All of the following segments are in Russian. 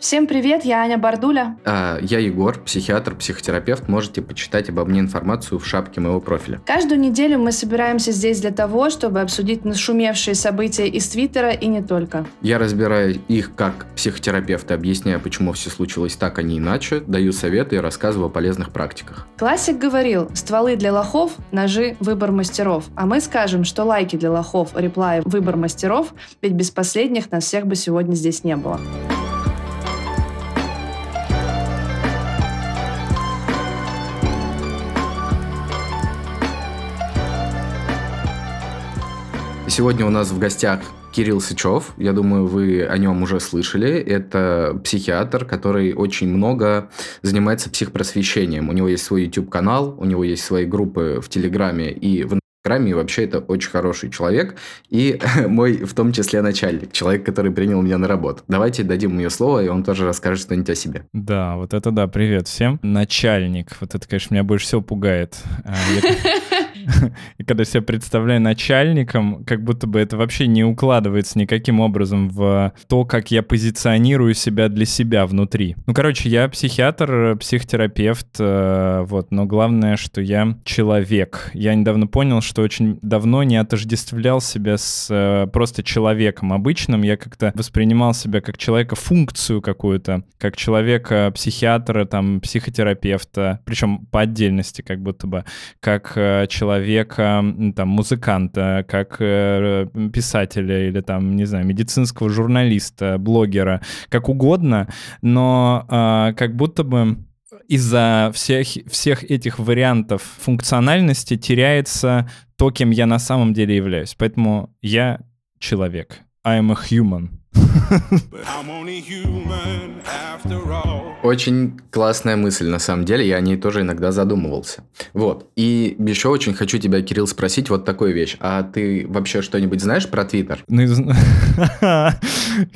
Всем привет, я Аня Бардуля. А, я Егор, психиатр, психотерапевт. Можете почитать обо мне информацию в шапке моего профиля. Каждую неделю мы собираемся здесь для того, чтобы обсудить нашумевшие события из Твиттера и не только. Я разбираю их как психотерапевт и объясняю, почему все случилось так, а не иначе, даю советы и рассказываю о полезных практиках. Классик говорил, стволы для лохов, ножи – выбор мастеров. А мы скажем, что лайки для лохов, реплаи – выбор мастеров, ведь без последних нас всех бы сегодня здесь не было. Сегодня у нас в гостях Кирилл Сычев. Я думаю, вы о нем уже слышали. Это психиатр, который очень много занимается психпросвещением. У него есть свой YouTube-канал, у него есть свои группы в Телеграме и в Инстаграме. И вообще это очень хороший человек. И мой, в том числе, начальник. Человек, который принял меня на работу. Давайте дадим ему слово, и он тоже расскажет что-нибудь о себе. Да, вот это да, привет всем. Начальник. Вот это, конечно, меня больше всего пугает. А, И когда себя представляю начальником, как будто бы это вообще не укладывается никаким образом в то, как я позиционирую себя для себя внутри. Ну, короче, я психиатр, психотерапевт, э, вот, но главное, что я человек. Я недавно понял, что очень давно не отождествлял себя с э, просто человеком обычным. Я как-то воспринимал себя как человека функцию какую-то, как человека психиатра, там, психотерапевта, причем по отдельности как будто бы, как э, человека человека, там, музыканта, как э, писателя или там, не знаю, медицинского журналиста, блогера, как угодно, но э, как будто бы из-за всех, всех этих вариантов функциональности теряется то, кем я на самом деле являюсь. Поэтому я человек. I am a human. Очень классная мысль, на самом деле, я о ней тоже иногда задумывался. Вот, и еще очень хочу тебя, Кирилл, спросить вот такую вещь. А ты вообще что-нибудь знаешь про Твиттер? Ну,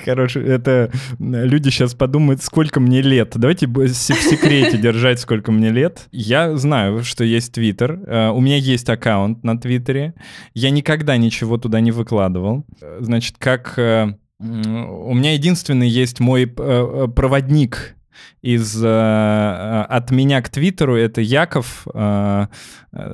хорошо, это люди сейчас подумают, сколько мне лет. Давайте в секрете держать, сколько мне лет. Я знаю, что есть Твиттер, э, у меня есть аккаунт на Твиттере, я никогда ничего туда не выкладывал. Значит, как э, у меня единственный есть мой э, э, проводник из э, от меня к Твиттеру это Яков. Э,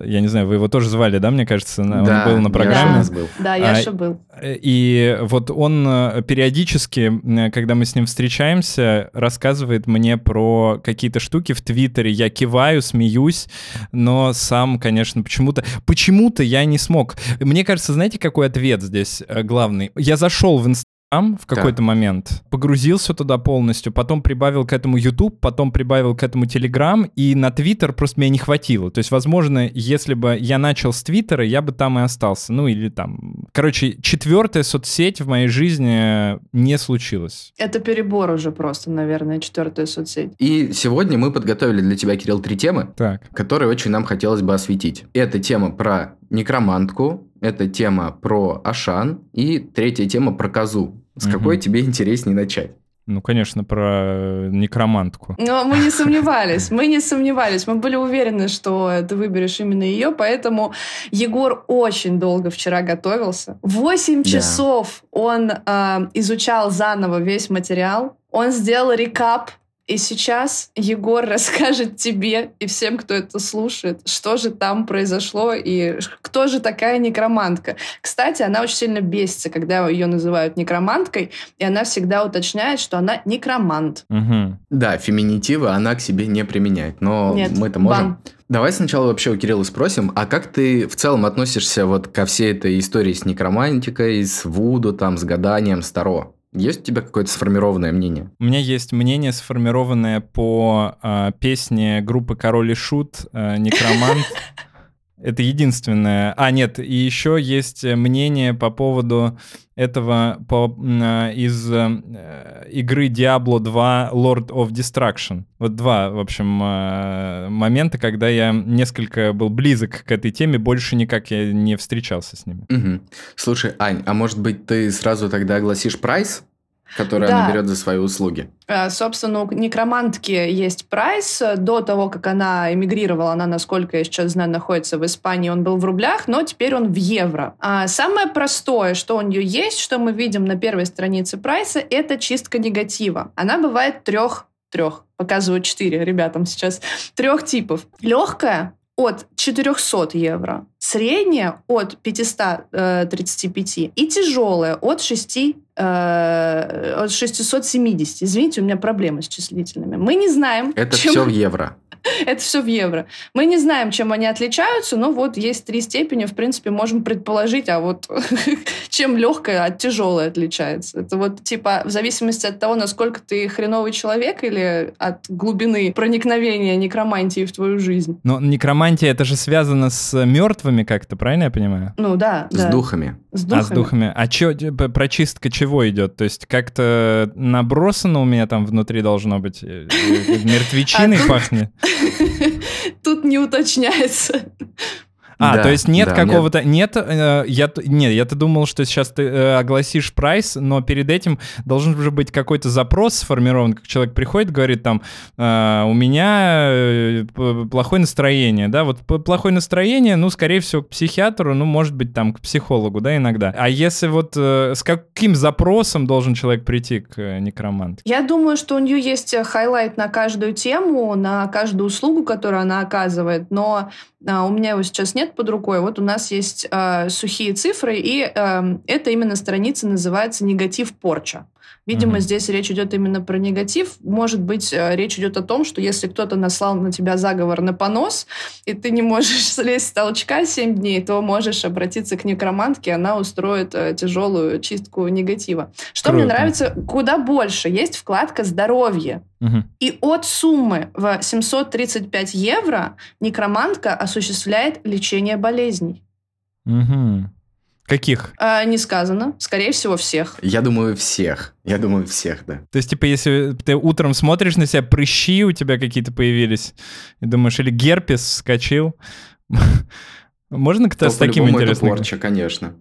я не знаю, вы его тоже звали, да, мне кажется, он да, был на программе. Яша был. Да, Яша а, был. И вот он периодически, когда мы с ним встречаемся, рассказывает мне про какие-то штуки в Твиттере. Я киваю, смеюсь, но сам, конечно, почему-то почему-то я не смог. Мне кажется, знаете, какой ответ здесь главный? Я зашел в Инстаграм в какой-то да. момент, погрузился туда полностью, потом прибавил к этому YouTube, потом прибавил к этому Telegram, и на Twitter просто меня не хватило. То есть, возможно, если бы я начал с Твиттера, я бы там и остался. Ну, или там... Короче, четвертая соцсеть в моей жизни не случилась. Это перебор уже просто, наверное, четвертая соцсеть. И сегодня мы подготовили для тебя, Кирилл, три темы, так. которые очень нам хотелось бы осветить. Это тема про некромантку, это тема про Ашан и третья тема про козу. С угу. какой тебе интереснее начать? Ну, конечно, про некромантку. Но мы не сомневались, мы не сомневались. Мы были уверены, что ты выберешь именно ее, поэтому Егор очень долго вчера готовился. Восемь да. часов он э, изучал заново весь материал. Он сделал рекап и сейчас Егор расскажет тебе и всем, кто это слушает, что же там произошло и кто же такая некромантка. Кстати, она очень сильно бесится, когда ее называют некроманткой, и она всегда уточняет, что она некромант. Угу. Да, феминитивы она к себе не применяет, но Нет, мы-то можем. Бам. Давай сначала вообще у Кирилла спросим, а как ты в целом относишься вот ко всей этой истории с некромантикой, с Вуду, там, с гаданием, с Таро? Есть у тебя какое-то сформированное мнение? У меня есть мнение, сформированное по э, песне группы Король и Шут э, «Некромант». Это единственное. А, нет, и еще есть мнение по поводу этого по, э, из э, игры Diablo 2 Lord of Destruction. Вот два, в общем, э, момента, когда я несколько был близок к этой теме, больше никак я не встречался с ними. Угу. Слушай, Ань, а может быть ты сразу тогда огласишь прайс? Который Да. она берет за свои услуги. Э, Собственно, у некромантки есть прайс. До того, как она эмигрировала, она, насколько я сейчас знаю, находится в Испании, он был в рублях, но теперь он в евро. А самое простое, что у нее есть, что мы видим на первой странице прайса, это чистка негатива. Она бывает трех, трех, показываю четыре ребятам сейчас, трех типов. Легкая от 400 евро, средняя от 535 и тяжелая от 6 э, от 670. Извините, у меня проблемы с числительными. Мы не знаем, Это чем- все в евро. это все в евро. Мы не знаем, чем они отличаются, но вот есть три степени, в принципе, можем предположить, а вот чем легкая от тяжелой отличается. Это вот типа в зависимости от того, насколько ты хреновый человек или от глубины проникновения некромантии в твою жизнь. Но некромантия, это же связано с мертвыми как-то, правильно я понимаю? Ну да, С да. духами. С духами. А с духами. А чё, прочистка чего идет? То есть как-то набросано у меня там внутри должно быть? э, э, Мертвечиной А пахнет? Тут не уточняется. А, Да, то есть нет да, какого-то... Нет, э, я, нет, я-то думал, что сейчас ты э, огласишь прайс, но перед этим должен же быть какой-то запрос сформирован, как человек приходит, говорит там, э, у меня э, плохое настроение, да, вот плохое настроение, ну, скорее всего, к психиатру, ну, может быть, там, к психологу, да, иногда. А если вот э, с каким запросом должен человек прийти к э, некроманту? Я думаю, что у нее есть э, highlight на каждую тему, на каждую услугу, которую она оказывает, но а, у меня его сейчас нет под рукой. Вот у нас есть э, сухие цифры, и э, эта именно страница называется «Негатив порча». Видимо, Мгм. здесь речь идет именно про негатив. Может быть, э, речь идет о том, что если кто-то наслал на тебя заговор на понос, и ты не можешь слезть с толчка 7 дней, то можешь обратиться к некромантке, она устроит э, тяжелую чистку негатива. Что мне Круто. нравится куда больше, есть вкладка «Здоровье». И от суммы в 735 евро некромантка осуществляет лечение болезней. Каких? А, не сказано. Скорее всего, всех. Я думаю, всех. Я думаю, всех, да. То есть, типа, если ты утром смотришь на себя, прыщи у тебя какие-то появились, и думаешь, или герпес скачил, можно кто-то То с таким по-любому это интересным? порча, конечно.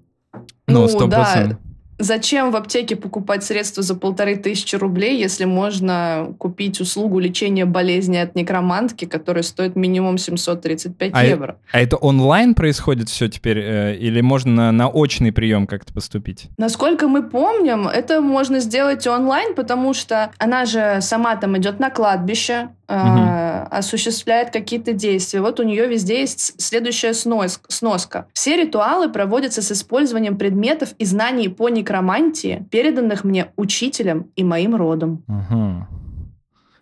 Ну, Ну, сто да. Зачем в аптеке покупать средства за полторы тысячи рублей, если можно купить услугу лечения болезни от некромантки, которая стоит минимум 735 А э- евро? А это онлайн происходит все теперь, э, или можно на, на очный прием как-то поступить? Насколько мы помним, это можно сделать онлайн, потому что она же сама там идет на кладбище, Мгм. осуществляет какие-то действия. Вот у нее везде есть следующая снос- сноска. Все ритуалы проводятся с использованием предметов и знаний по некромантии, переданных мне учителем и моим родом. Ага.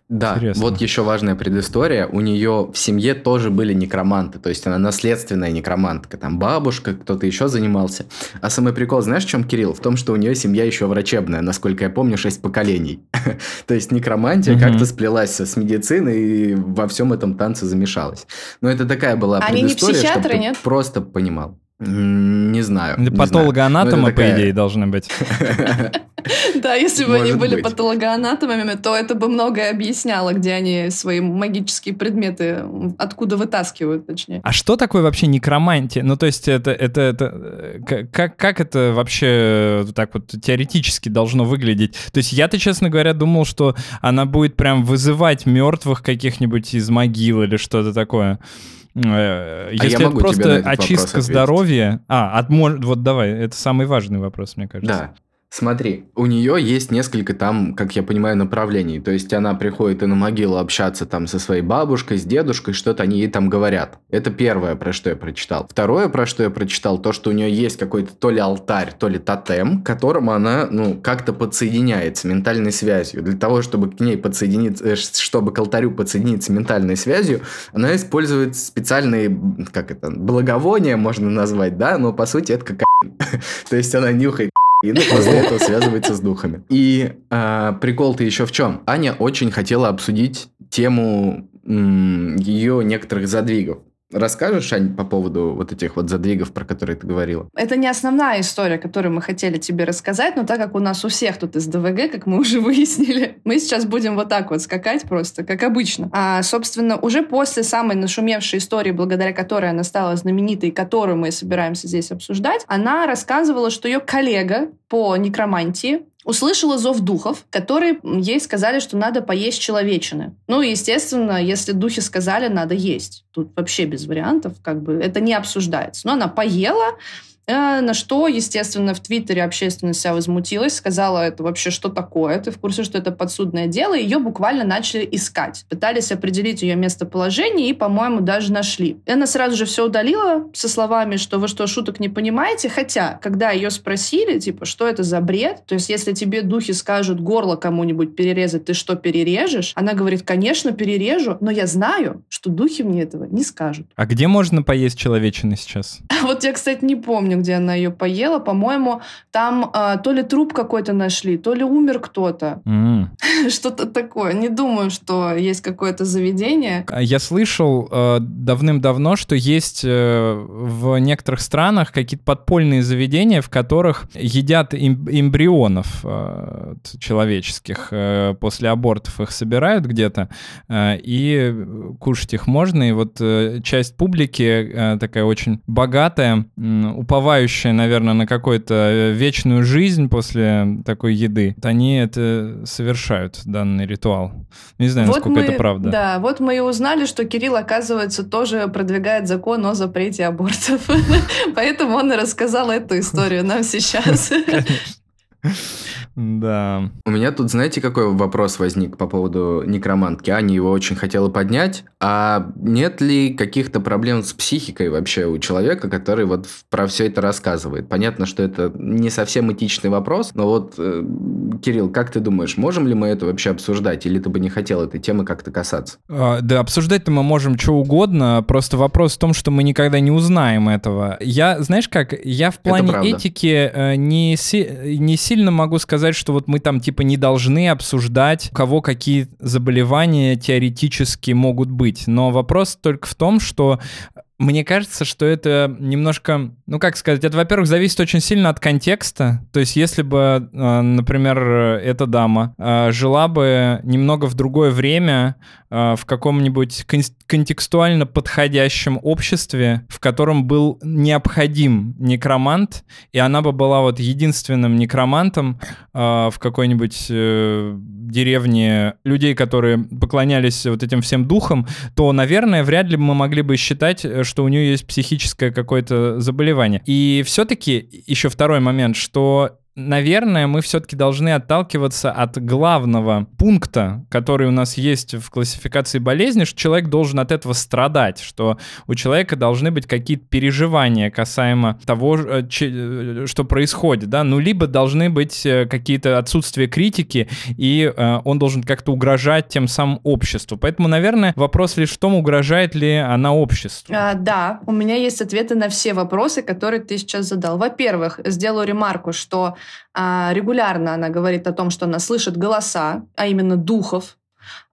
Да, Интересно. вот еще важная предыстория. У нее в семье тоже были некроманты, то есть она наследственная некромантка. Там бабушка, кто-то еще занимался. А самый прикол, знаешь, в чем, Кирилл? В том, что у нее семья еще врачебная, насколько я помню, шесть поколений. То есть некромантия как-то сплелась с медициной и во всем этом танце замешалась. Но это такая была Они не предыстория, чтобы ты нет? просто понимал. Не знаю. не знаю. Патологоанатомы, Ну, по идее, должны быть. Да, если бы они были патологоанатомами, то это бы многое объясняло, где они свои магические предметы, откуда вытаскивают, точнее. А что такое вообще некромантия? Ну, то есть это, это, это э, как, как это вообще э, так вот теоретически должно выглядеть? То есть я-то, честно говоря, думал, что она будет прям вызывать мертвых каких-нибудь из могил или что-то такое. Э, Если А я это просто очистка здоровья... А, от, вот давай, это самый важный вопрос, мне кажется. Да. Смотри, у нее есть несколько там, как я понимаю, направлений. То есть она приходит и на могилу общаться там со своей бабушкой, с дедушкой, что-то они ей там говорят. Это первое, про что я прочитал. Второе, про что я прочитал, то, что у нее есть какой-то то ли алтарь, то ли тотем, к которому она, ну, как-то подсоединяется ментальной связью. Для того, чтобы к ней подсоединиться, э, чтобы к алтарю подсоединиться ментальной связью, она использует специальные, как это, благовония можно назвать, да, но по сути это как То есть она нюхает и ну, после этого связывается с духами. И а, прикол-то еще в чем? Аня очень хотела обсудить тему ее некоторых задвигов. Расскажешь, Ань, по поводу вот этих вот задвигов, про которые ты говорила? Это не основная история, которую мы хотели тебе рассказать, но так как у нас у всех тут из ДВГ, как мы уже выяснили, мы сейчас будем вот так вот скакать просто, как обычно. А, собственно, уже после самой нашумевшей истории, благодаря которой она стала знаменитой, которую мы собираемся здесь обсуждать, она рассказывала, что ее коллега по некромантии услышала зов духов, которые ей сказали, что надо поесть человечины. Ну, естественно, если духи сказали, надо есть. Тут вообще без вариантов, как бы это не обсуждается. Но она поела, на что, естественно, в Твиттере общественность вся возмутилась, сказала, это вообще что такое, ты в курсе, что это подсудное дело, ее буквально начали искать. Пытались определить ее местоположение и, по-моему, даже нашли. И она сразу же все удалила со словами, что вы что, шуток не понимаете? Хотя, когда ее спросили, типа, что это за бред, то есть если тебе духи скажут горло кому-нибудь перерезать, ты что, перережешь? Она говорит, конечно, перережу, но я знаю, что духи мне этого не скажут. А где можно поесть человечины сейчас? Вот я, кстати, не помню, где она ее поела. По-моему, там э, то ли труп какой-то нашли, то ли умер кто-то. Mm. Что-то такое. Не думаю, что есть какое-то заведение. А я слышал э, давным-давно, что есть э, в некоторых странах какие-то подпольные заведения, в которых едят эм эмбрионов э, человеческих. Э, после абортов их собирают где-то, э, и кушать их можно. И вот э, часть публики э, такая очень богатая, э, уповает уповающие, наверное, на какую-то э, вечную жизнь после такой еды, они это совершают, данный ритуал. Не знаю, вот насколько мы, это правда. Да, вот мы и узнали, что Кирилл, оказывается, тоже продвигает закон о запрете абортов. Поэтому он и рассказал эту историю нам сейчас. Да. У меня тут, знаете, какой вопрос возник по поводу некромантки? Аня его очень хотела поднять. А нет ли каких-то проблем с психикой вообще у человека, который вот про все это рассказывает? Понятно, что это не совсем этичный вопрос, но вот, э, Кирилл, как ты думаешь, можем ли мы это вообще обсуждать? Или ты бы не хотел этой темы как-то касаться? А, да, обсуждать-то мы можем что угодно. Просто вопрос в том, что мы никогда не узнаем этого. Я, знаешь как, я в плане этики э, не, си- не сильно могу сказать, что вот мы там типа не должны обсуждать, у кого какие заболевания теоретически могут быть. Но вопрос только в том, что мне кажется, что это немножко, ну как сказать, это, во-первых, зависит очень сильно от контекста. То есть, если бы, э, например, эта дама э, жила бы немного в другое время, э, в каком-нибудь контекстуально подходящем обществе, в котором был необходим некромант, и она бы была вот единственным некромантом в какой-нибудь деревне людей, которые поклонялись вот этим всем духам, то, наверное, вряд ли мы могли бы считать, что у нее есть психическое какое-то заболевание. И все-таки еще второй момент, что наверное, мы все-таки должны отталкиваться от главного пункта, который у нас есть в классификации болезни, что человек должен от этого страдать, что у человека должны быть какие-то переживания касаемо того, э, э, что происходит, да, ну, либо должны быть э, какие-то отсутствия критики, и он должен как-то угрожать тем самым обществу. Поэтому, наверное, вопрос лишь в том, угрожает ли она обществу. А, да, у меня есть ответы на все вопросы, которые ты сейчас задал. Во-первых, сделаю ремарку, что регулярно она говорит о том, что она слышит голоса, а именно духов,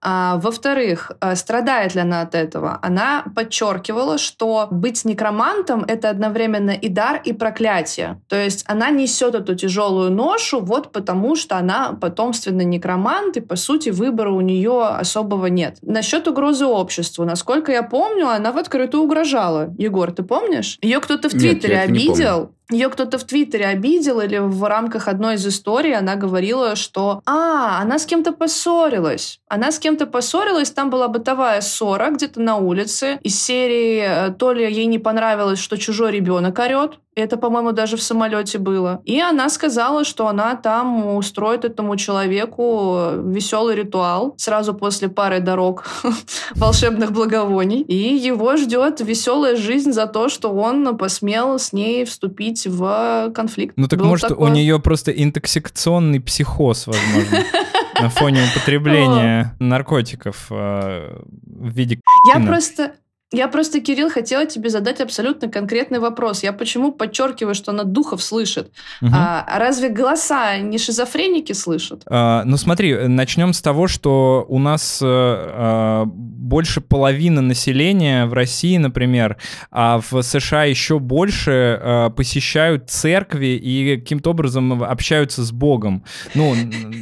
а, во-вторых, э, страдает ли она от этого? Она подчеркивала, что быть некромантом — это одновременно и дар, и проклятие. То есть она несет эту тяжелую ношу вот потому, что она потомственный некромант, и, по сути, выбора у нее особого нет. Насчет угрозы обществу. Насколько я помню, она в открытую угрожала. Егор, ты помнишь? Ее кто-то в Твиттере обидел. Ее кто-то в Твиттере обидел или в рамках одной из историй она говорила, что «А, она с кем-то поссорилась». Она с кем-то поссорилась, там была бытовая ссора где-то на улице. Из серии э, то ли ей не понравилось, что чужой ребенок орет, это, по-моему, даже в самолете было. И она сказала, что она там устроит этому человеку веселый ритуал сразу после пары дорог волшебных благовоний. И его ждет веселая жизнь за то, что он посмел с ней вступить в конфликт. Ну так Был может такой... у нее просто интоксикационный психоз, возможно. на фоне употребления наркотиков э, в виде Я просто я просто, Кирилл, хотела тебе задать абсолютно конкретный вопрос. Я почему подчеркиваю, что она духов слышит? Угу. А, разве голоса не шизофреники слышат? А, ну смотри, начнем с того, что у нас а, больше половины населения в России, например, а в США еще больше а, посещают церкви и каким-то образом общаются с Богом. Ну,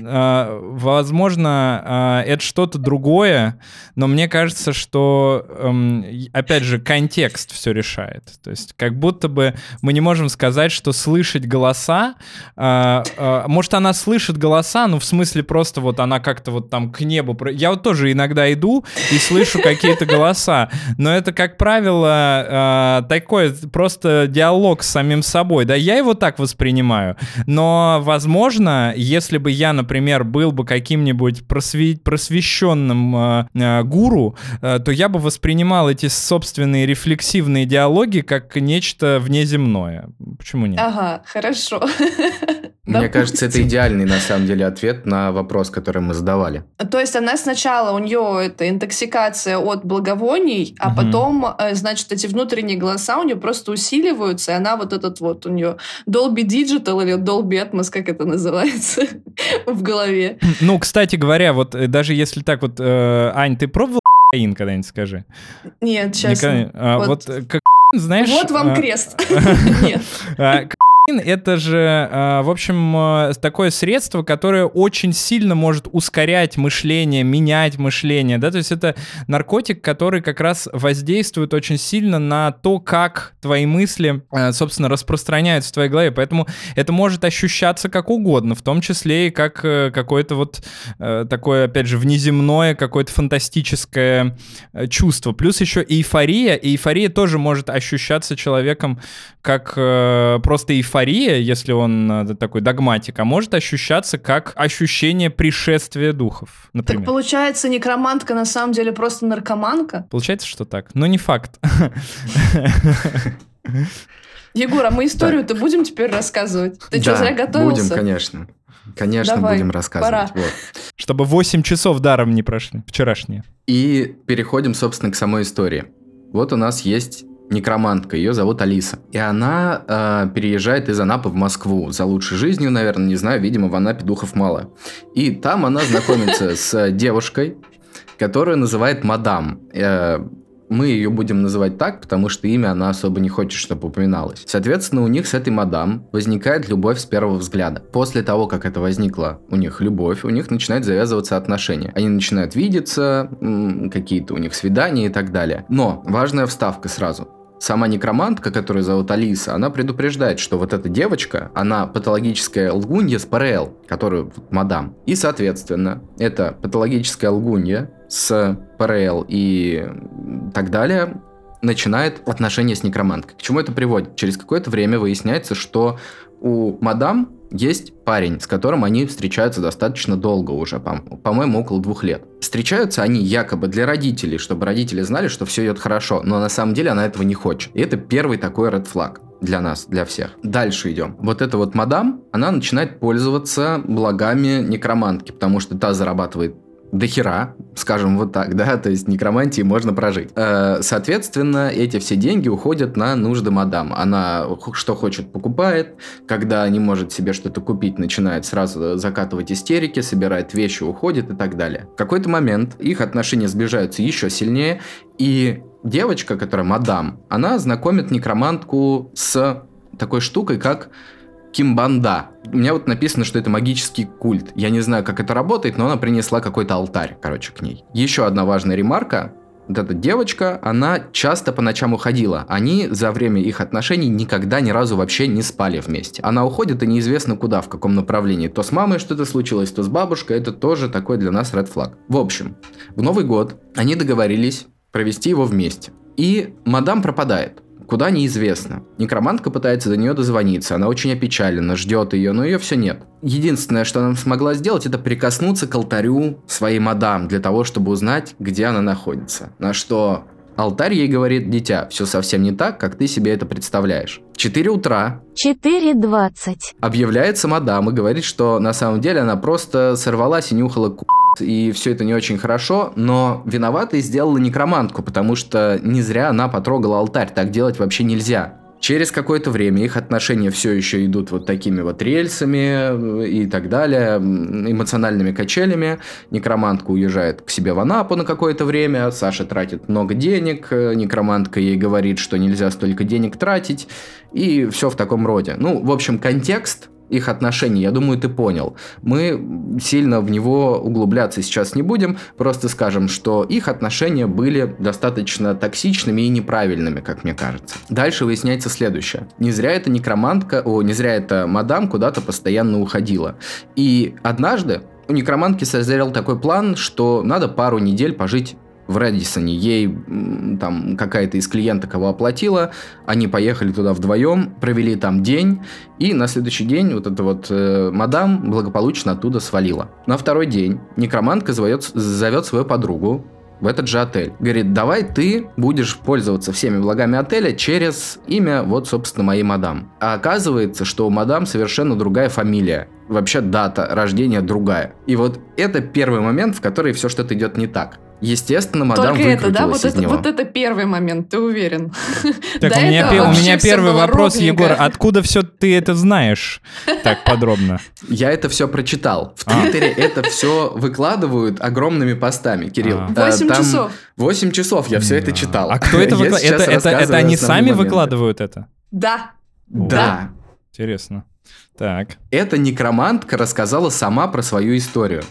а, возможно, а, это что-то другое, но мне кажется, что... Опять же, контекст все решает. То есть как будто бы мы не можем сказать, что слышать голоса, э, э, может, она слышит голоса, ну, в смысле просто вот она как-то вот там к небу... Я вот тоже иногда иду и слышу какие-то голоса, но это, как правило, э, такой просто диалог с самим собой, да, я его так воспринимаю, но, возможно, если бы я, например, был бы каким-нибудь просве... просвещенным э, э, гуру, э, то я бы воспринимал эти собственные рефлексивные диалоги как нечто внеземное. Почему нет? Ага, хорошо. Мне кажется, это идеальный, на самом деле, ответ на вопрос, который мы задавали. То есть она сначала, у нее это интоксикация от благовоний, а угу. потом, э, значит, эти внутренние голоса у нее просто усиливаются, и она вот этот вот у нее Dolby Digital или Dolby Atmos, как это называется, в голове. Ну, кстати говоря, вот э, даже если так вот, э, Ань, ты пробовал кокаин когда-нибудь, скажи? Нет, честно. А, вот, вот как знаешь... Вот вам а, крест. Нет. Это же, а, в общем, а, такое средство, которое очень сильно может ускорять мышление, менять мышление, да, то есть это наркотик, который как раз воздействует очень сильно на то, как твои мысли, а, собственно, распространяются в твоей голове, поэтому это может ощущаться как угодно, в том числе и как э, какое-то вот э, такое, опять же, внеземное, какое-то фантастическое э, чувство, плюс еще эйфория, и эйфория тоже может ощущаться человеком как просто эйфория, эйфория, если он э, такой догматик, а может ощущаться как ощущение пришествия духов, например. Так получается, некромантка на самом деле просто наркоманка? Получается, что так, но не факт. Егор, а мы историю-то будем теперь рассказывать? Ты что, зря готовился? будем, конечно. Конечно, Давай, будем рассказывать. Пора. Вот. Чтобы 8 часов даром не прошли, вчерашние. И переходим, собственно, к самой истории. Вот у нас есть некромантка, ее зовут Алиса. И она э, переезжает из Анапы в Москву за лучшей жизнью, наверное, не знаю, видимо, в Анапе духов мало. И там она знакомится с девушкой, которую называет мадам. Э, мы ее будем называть так, потому что имя она особо не хочет, чтобы упоминалось. Соответственно, у них с этой мадам возникает любовь с первого взгляда. После того, как это возникла у них любовь, у них начинают завязываться отношения. Они начинают видеться, какие-то у них свидания и так далее. Но важная вставка сразу сама некромантка, которую зовут Алиса, она предупреждает, что вот эта девочка, она патологическая лгунья с ПРЛ, которую вот, мадам. И, соответственно, это патологическая лгунья с ПРЛ и так далее начинает отношения с некроманткой. К чему это приводит? Через какое-то время выясняется, что у мадам есть парень, с которым они встречаются достаточно долго уже, по-моему, около двух лет. Встречаются они якобы для родителей, чтобы родители знали, что все идет хорошо, но на самом деле она этого не хочет. И это первый такой red flag для нас, для всех. Дальше идем. Вот эта вот мадам, она начинает пользоваться благами некромантки, потому что та зарабатывает до хера, скажем вот так, да, то есть некромантии можно прожить. Э, соответственно, эти все деньги уходят на нужды мадам. Она что хочет покупает, когда не может себе что-то купить, начинает сразу закатывать истерики, собирает вещи, уходит и так далее. В какой-то момент их отношения сближаются еще сильнее, и девочка, которая мадам, она знакомит некромантку с такой штукой, как Кимбанда. У меня вот написано, что это магический культ. Я не знаю, как это работает, но она принесла какой-то алтарь, короче, к ней. Еще одна важная ремарка. Вот эта девочка, она часто по ночам уходила. Они за время их отношений никогда ни разу вообще не спали вместе. Она уходит и неизвестно куда, в каком направлении. То с мамой что-то случилось, то с бабушкой. Это тоже такой для нас red flag. В общем, в Новый год они договорились провести его вместе. И мадам пропадает. Куда неизвестно. Некромантка пытается до нее дозвониться, она очень опечалена, ждет ее, но ее все нет. Единственное, что она смогла сделать, это прикоснуться к алтарю своей мадам, для того, чтобы узнать, где она находится. На что алтарь ей говорит, дитя, все совсем не так, как ты себе это представляешь. 4 утра. 4.20. Объявляется мадам и говорит, что на самом деле она просто сорвалась и нюхала ку и все это не очень хорошо, но виноватой сделала некромантку, потому что не зря она потрогала алтарь, так делать вообще нельзя. Через какое-то время их отношения все еще идут вот такими вот рельсами э, и так далее, эмоциональными качелями. Некромантка уезжает к себе в Анапу на какое-то время, Саша тратит много денег, э, некромантка ей говорит, что нельзя столько денег тратить, и все в таком роде. Ну, в общем, контекст их отношений, я думаю, ты понял. Мы сильно в него углубляться сейчас не будем, просто скажем, что их отношения были достаточно токсичными и неправильными, как мне кажется. Дальше выясняется следующее. Не зря эта некромантка, о, не зря эта мадам куда-то постоянно уходила. И однажды у некромантки созрел такой план, что надо пару недель пожить в Редисоне. Ей там какая-то из клиенток кого оплатила, они поехали туда вдвоем, провели там день, и на следующий день вот эта вот э, мадам благополучно оттуда свалила. На второй день некромантка зовет, зовет свою подругу, в этот же отель. Говорит, давай ты будешь пользоваться всеми благами отеля через имя, вот, собственно, моей мадам. А оказывается, что у мадам совершенно другая фамилия. Вообще дата рождения другая. И вот это первый момент, в который все что-то идет не так. Естественно, мадам Только это, да? Вот это, него. вот это первый момент, ты уверен? Так у меня, пе- у меня первый вопрос, ровненько. Егор, откуда все ты это знаешь так подробно? Я это все прочитал. В А. Твиттере это все выкладывают огромными постами, Кирилл. А. Э, Восемь там часов. 8 часов я все это читал. А кто это выкладывает? Это, это, это рассказываю они сами моменты. выкладывают это? Да. Да. Интересно. Так. Эта некромантка рассказала сама про свою историю.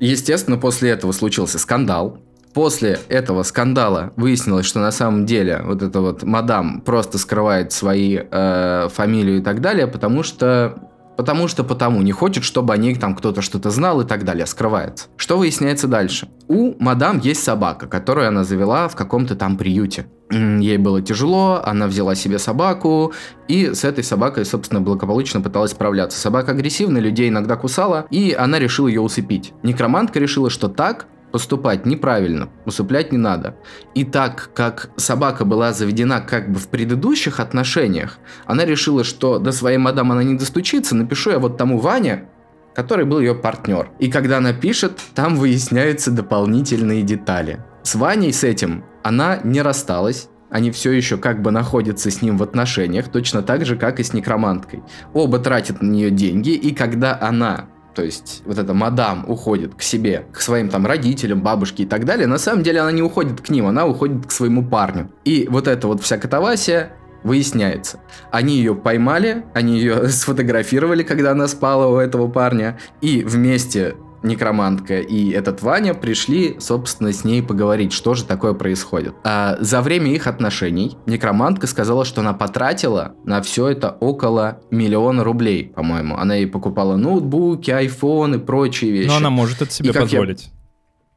Естественно, после этого случился скандал. После этого скандала выяснилось, что на самом деле вот эта вот мадам просто скрывает свои э, фамилию и так далее, потому что Потому что потому не хочет, чтобы о ней там кто-то что-то знал и так далее, скрывается. Что выясняется дальше? У мадам есть собака, которую она завела в каком-то там приюте. Ей было тяжело, она взяла себе собаку, и с этой собакой, собственно, благополучно пыталась справляться. Собака агрессивная, людей иногда кусала, и она решила ее усыпить. Некромантка решила, что так поступать неправильно, усыплять не надо. И так как собака была заведена как бы в предыдущих отношениях, она решила, что до своей мадам она не достучится, напишу я вот тому Ване, который был ее партнер. И когда она пишет, там выясняются дополнительные детали. С Ваней с этим она не рассталась, они все еще как бы находятся с ним в отношениях, точно так же, как и с некроманткой. Оба тратят на нее деньги, и когда она то есть вот эта мадам уходит к себе, к своим там родителям, бабушке и так далее, на самом деле она не уходит к ним, она уходит к своему парню. И вот эта вот вся катавасия выясняется. Они ее поймали, они ее сфотографировали, когда она спала у этого парня, и вместе некромантка и этот Ваня пришли, собственно, с ней поговорить, что же такое происходит. А за время их отношений некромантка сказала, что она потратила на все это около миллиона рублей, по-моему. Она ей покупала ноутбуки, айфон и прочие вещи. Но она может это себе как я- позволить.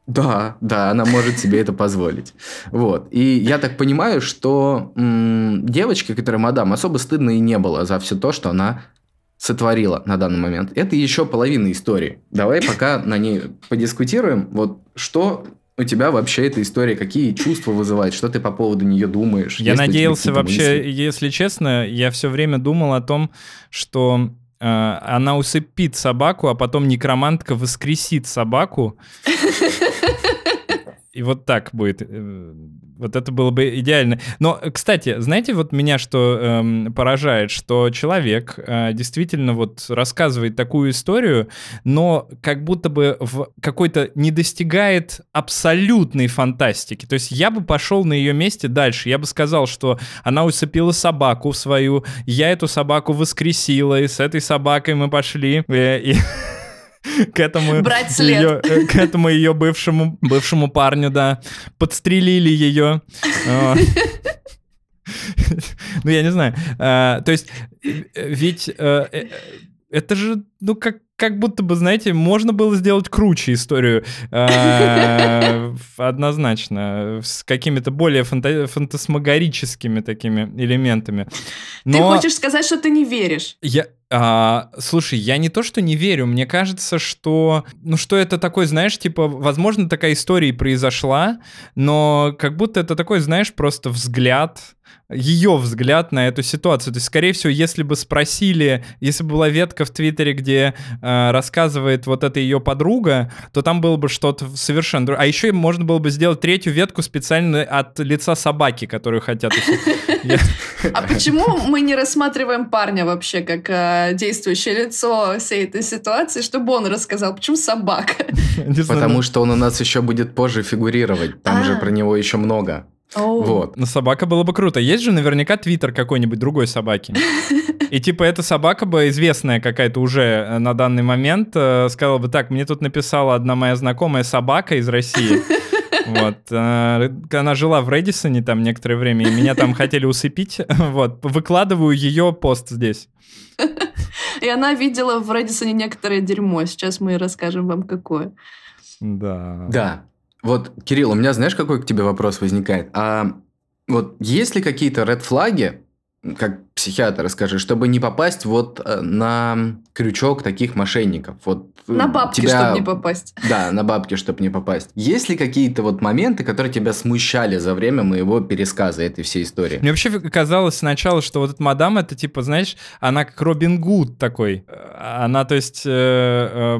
Да, да, она может себе это позволить. Вот. И я так понимаю, что м, девочке, которая мадам, особо стыдно и не было за все то, что она сотворила на данный момент. Это еще половина истории. Давай пока на ней подискутируем. Вот что у тебя вообще эта история, какие чувства вызывает, что ты по поводу нее думаешь? Я Есть надеялся вообще, мысли? если честно, я все время думал о том, что э, она усыпит собаку, а потом некромантка воскресит собаку. И вот так будет. э, Вот это было бы идеально. Но, кстати, знаете, вот меня что эм, поражает, что человек э, действительно вот рассказывает такую историю, но как будто бы в какой-то не достигает абсолютной фантастики. То есть я бы пошел на ее месте дальше. Я бы сказал, что она усыпила собаку свою, я эту собаку воскресила, и с этой собакой мы пошли. э, и к этому Брать след. ее, э, к этому ее бывшему бывшему парню, да, подстрелили ее. Ну, я не знаю. А, То есть, э, ведь э, э, это же, ну, как как будто бы, знаете, можно было сделать круче историю. э, Однозначно. С какими-то более фанта- фантасмагорическими такими элементами. Ты хочешь сказать, что ты не веришь? я, а, слушай, я не то, что не верю, мне кажется, что, ну, что это такой, знаешь, типа, возможно, такая история и произошла, но как будто это такой, знаешь, просто взгляд, ее взгляд на эту ситуацию. То есть, скорее всего, если бы спросили, если бы была ветка в Твиттере, где э, рассказывает вот эта ее подруга, то там было бы что-то совершенно другое. А еще можно было бы сделать третью ветку специально от лица собаки, которую хотят. А почему мы не рассматриваем парня вообще как э, действующее лицо всей этой ситуации, чтобы он рассказал, почему собака? Потому что он у нас еще будет позже фигурировать. Там А. же про него еще много. Вот. Но собака было бы круто. Есть же наверняка твиттер какой-нибудь другой собаки. И типа эта собака бы известная какая-то уже э, на данный момент э, сказала бы, так, мне тут написала одна моя знакомая собака из России. Вот. Э, она жила в Редисоне там некоторое время, и меня там хотели усыпить. Вот. Выкладываю ее пост здесь. И она видела в Редисоне некоторое дерьмо. Сейчас мы расскажем вам, какое. Да. Да. Вот, Кирилл, у меня, знаешь, какой к тебе вопрос возникает? А вот есть ли какие-то ред флаги, как психиатр, скажи, чтобы не попасть вот э, на крючок таких мошенников. Вот на бабки, тебя... чтобы не попасть. Да, на бабки, чтобы не попасть. Есть ли какие-то вот моменты, которые тебя смущали за время моего пересказа этой всей истории? Мне вообще казалось сначала, что вот эта мадам, это типа, знаешь, она как Робин Гуд такой. Она, то есть, э, э,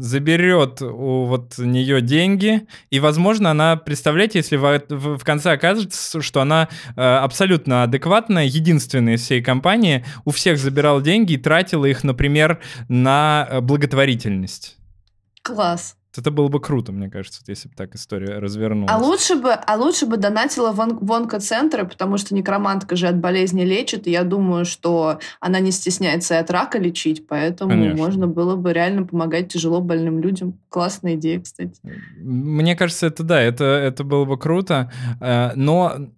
заберет у вот нее деньги, и, возможно, она, представляете, если в, в, в конце окажется, что она э, абсолютно адекватная, единственная из всей компании, у всех забирала деньги и тратила их, например, на э, благотворительность. Класс. Это было бы круто, мне кажется, если бы так история развернулась. А лучше бы, а лучше бы донатила в, он, в онкоцентры, потому что некромантка же от болезни лечит, и я думаю, что она не стесняется и от рака лечить, поэтому Конечно. можно было бы реально помогать тяжело больным людям. Классная идея, кстати. Мне кажется, это да, это, это было бы круто, э, но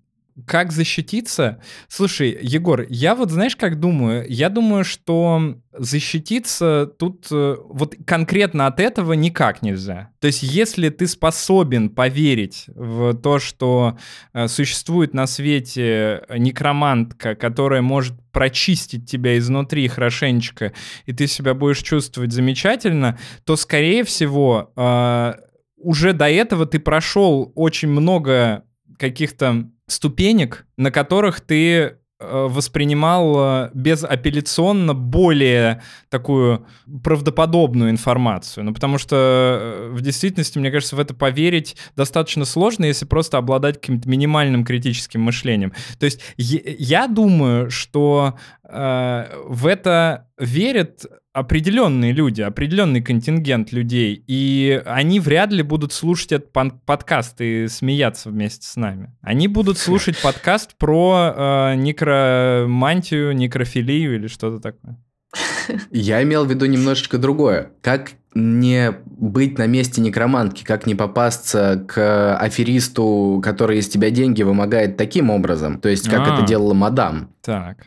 как защититься? Слушай, Егор, я вот знаешь, как думаю? Я думаю, что защититься тут э, вот конкретно от этого никак нельзя. То есть, если ты способен поверить в то, что э, существует на свете некромантка, которая может прочистить тебя изнутри хорошенечко, и ты себя будешь чувствовать замечательно, то, скорее всего, э, уже до этого ты прошел очень много каких-то ступенек, на которых ты э, воспринимал э, безапелляционно более такую правдоподобную информацию. Ну, потому что э, в действительности, мне кажется, в это поверить достаточно сложно, если просто обладать каким-то минимальным критическим мышлением. То есть я думаю, что э, в это верят определенные люди, определенный контингент людей, и они вряд ли будут слушать этот подкаст и смеяться вместе с нами. Они будут слушать подкаст про э, некромантию, некрофилию или что-то такое. Я имел в виду немножечко другое. Как не быть на месте некромантки, как не попасться к аферисту, который из тебя деньги вымогает таким образом, то есть как А-а-а. это делала мадам. Так.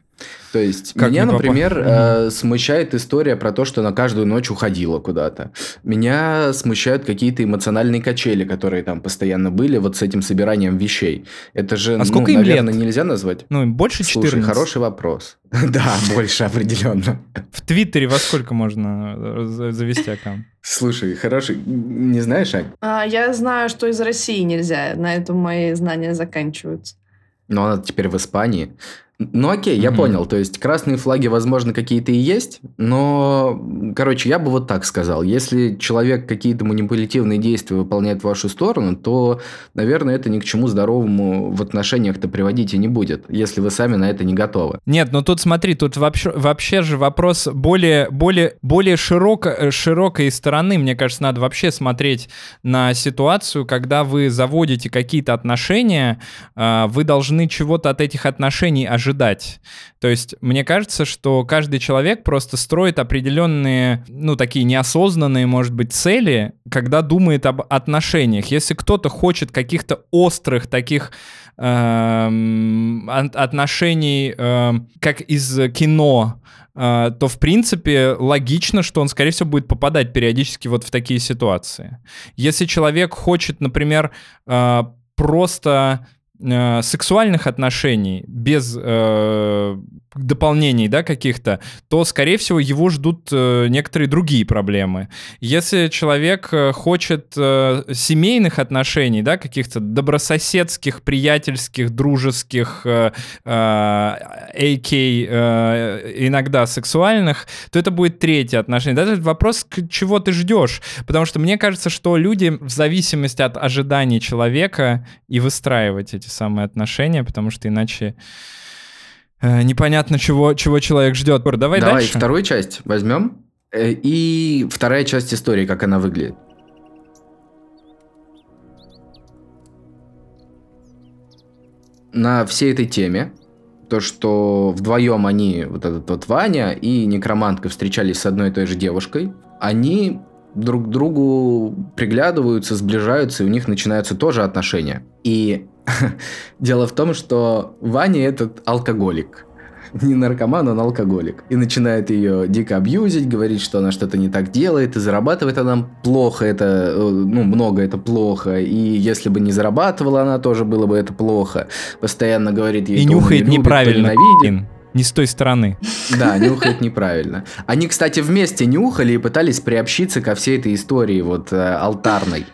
То есть как меня, например, э, смущает история про то, что на каждую ночь уходила куда-то. Меня смущают какие-то эмоциональные качели, которые там постоянно были вот с этим собиранием вещей. Это же, а ну, сколько им наверное, лет? нельзя назвать? Ну, больше 14. Слушай, хороший вопрос. Да, больше определенно. В Твиттере во сколько можно э, завести аккаунт? Слушай, хороший. Не знаешь, Ань? А, я знаю, что из России нельзя. На этом мои знания заканчиваются. Но она теперь в Испании. Ну окей, я mm-hmm. понял. То есть красные флаги, возможно, какие-то и есть, но, короче, я бы вот так сказал. Если человек какие-то манипулятивные действия выполняет в вашу сторону, то, наверное, это ни к чему здоровому в отношениях-то приводить и не будет, если вы сами на это не готовы. Нет, но тут смотри, тут вообще, вообще же вопрос более, более, более широко, э, широкой стороны, мне кажется, надо вообще смотреть на ситуацию, когда вы заводите какие-то отношения, а, вы должны чего-то от этих отношений ожидать ожидать. То есть мне кажется, что каждый человек просто строит определенные, ну, такие неосознанные, может быть, цели, когда думает об отношениях. Если кто-то хочет каких-то острых таких э, отношений, э, как из кино, э, то, в принципе, логично, что он, скорее всего, будет попадать периодически вот в такие ситуации. Если человек хочет, например, э, просто э, сексуальных отношений без э, дополнений, да, каких-то, то, скорее всего, его ждут э, некоторые другие проблемы. Если человек э, хочет э, семейных отношений, да, каких-то добрососедских, приятельских, дружеских, э, э, AK, э, иногда сексуальных, то это будет третье отношение. Да, это вопрос, чего ты ждешь. Потому что мне кажется, что люди в зависимости от ожиданий человека и выстраивать эти самые отношения, потому что иначе Э, непонятно, чего, чего человек ждет. Давай, Давай дальше. вторую часть возьмем. Э, и вторая часть истории, как она выглядит. на всей этой теме, то, что вдвоем они, вот этот вот Ваня и некромантка встречались с одной и той же девушкой, они друг к другу приглядываются, сближаются, и у них начинаются тоже отношения. И дело в том, что Ваня этот алкоголик не наркоман, он алкоголик. И начинает ее дико абьюзить, говорить, что она что-то не так делает, и зарабатывает она плохо, это, э, ну, много это плохо. И если бы не зарабатывала она, тоже было бы это плохо. Постоянно говорит ей, И нюхает не неправильно. Ненавидит. Не с той стороны. Да, нюхает неправильно. Они, кстати, вместе нюхали и пытались приобщиться ко всей этой истории вот э, алтарной.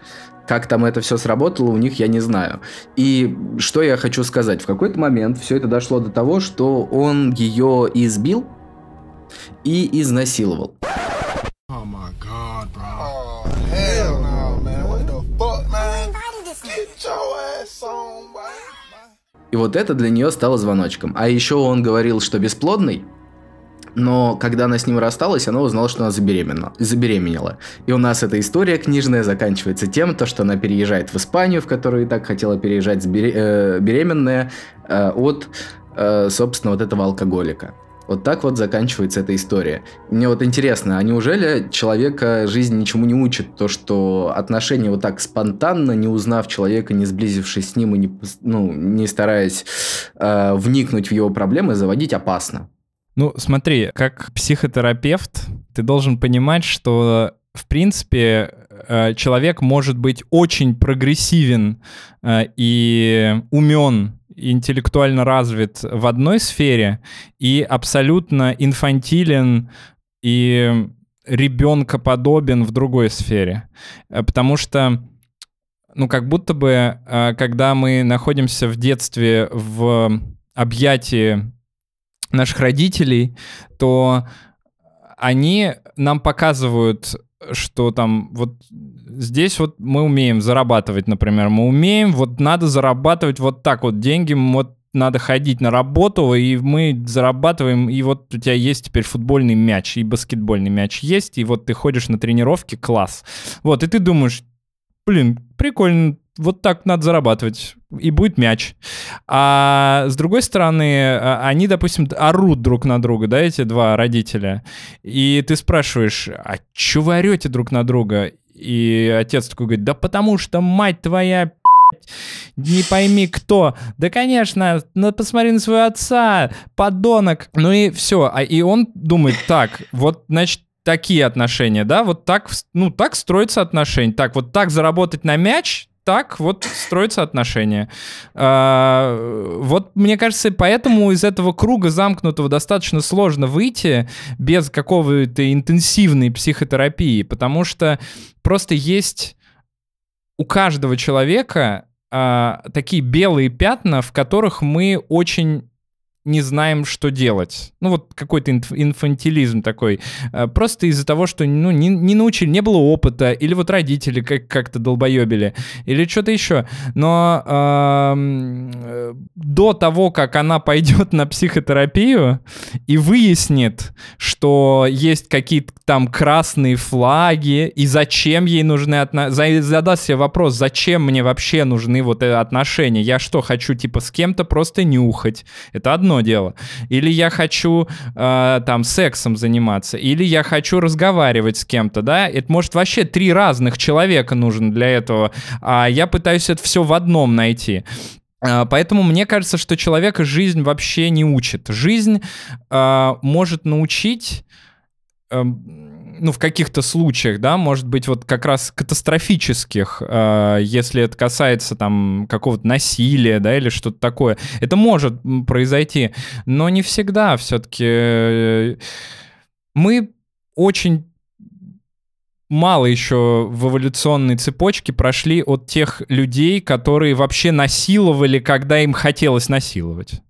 Как там это все сработало у них, я не знаю. И что я хочу сказать. В какой-то момент все это дошло до того, что он ее избил и изнасиловал. Oh и вот это для нее стало звоночком. А еще он говорил, что бесплодный, но когда она с ним рассталась, она узнала, что она забеременела. забеременела. И у нас эта история книжная заканчивается тем, то, что она переезжает в Испанию, в которую и так хотела переезжать э, беременная, э, от, э, собственно, вот этого алкоголика. Вот так вот заканчивается эта история. Мне вот интересно, а неужели человека жизнь ничему не учит? То, что отношения вот так спонтанно, не узнав человека, не сблизившись с ним и не, ну, не стараясь э, вникнуть в его проблемы, заводить опасно. Ну, смотри, как психотерапевт, ты должен понимать, что в принципе, э, человек может быть очень прогрессивен э, и умен, интеллектуально развит в одной сфере и абсолютно инфантилен и ребенка подобен в другой сфере. Э, потому что ну, как будто бы, когда мы находимся в детстве в объятии наших родителей, то они нам показывают, что там вот здесь вот мы умеем зарабатывать, например, мы умеем, вот надо зарабатывать вот так вот деньги, вот надо ходить на работу, и мы зарабатываем, и вот у тебя есть теперь футбольный мяч, и баскетбольный мяч есть, и вот ты ходишь на тренировки, класс. Вот, и ты думаешь, блин, прикольно, вот так надо зарабатывать, и будет мяч. А с другой стороны, а, они, допустим, орут друг на друга, да, эти два родителя, и ты спрашиваешь, а чё вы орете друг на друга? И отец такой говорит, да потому что мать твоя не пойми кто. Да, конечно, ну посмотри на своего отца, подонок. Ну и все. А, и он думает, так, вот, значит, такие отношения, да, вот так, ну, так строятся отношения. Так, вот так заработать на мяч, так вот строятся отношения. А, вот, мне кажется, поэтому из этого круга замкнутого достаточно сложно выйти без какого-то интенсивной психотерапии, потому что просто есть у каждого человека а, такие белые пятна, в которых мы очень не знаем, что делать. Ну, вот какой-то инфантилизм такой. Э, просто из-за того, что ну, не, не научили, не было опыта, или вот родители как- как-то долбоебили, или что-то еще. Но э, до того, как она пойдет на психотерапию и выяснит, что есть какие-то там красные флаги, и зачем ей нужны отношения, задаст себе вопрос, зачем мне вообще нужны вот эти отношения? Я что, хочу типа с кем-то просто нюхать? Это одно одно дело. Или я хочу э, там сексом заниматься, или я хочу разговаривать с кем-то, да? Это может вообще три разных человека нужно для этого, а я пытаюсь это все в одном найти. А, поэтому мне кажется, что человека жизнь вообще не учит. Жизнь э, может научить э, ну, в каких-то случаях, да, может быть, вот как раз катастрофических, э, если это касается там какого-то насилия, да, или что-то такое. Это может произойти, но не всегда все-таки. Э, мы очень мало еще в эволюционной цепочке прошли от тех людей, которые вообще насиловали, когда им хотелось насиловать.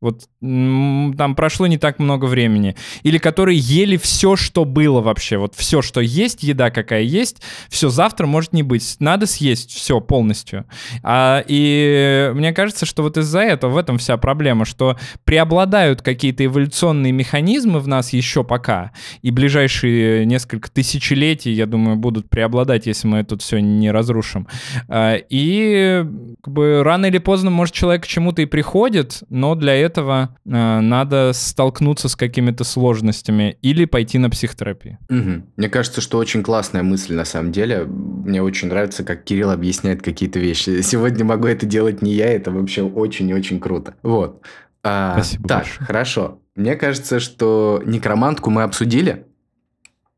Вот там прошло не так много времени. Или которые ели все, что было вообще. Вот все, что есть, еда какая есть, все завтра может не быть. Надо съесть все полностью. А, и мне кажется, что вот из-за этого в этом вся проблема, что преобладают какие-то эволюционные механизмы в нас еще пока. И ближайшие несколько тысячелетий, я думаю, будут преобладать, если мы тут все не разрушим. А, и как бы, рано или поздно, может, человек к чему-то и приходит, но для этого этого э, надо столкнуться с какими-то сложностями или пойти на психотерапию. Угу. Мне кажется, что очень классная мысль на самом деле. Мне очень нравится, как Кирилл объясняет какие-то вещи. Сегодня могу это делать не я, это вообще очень и очень круто. Вот. А, Спасибо так, большое. хорошо. Мне кажется, что некромантку мы обсудили.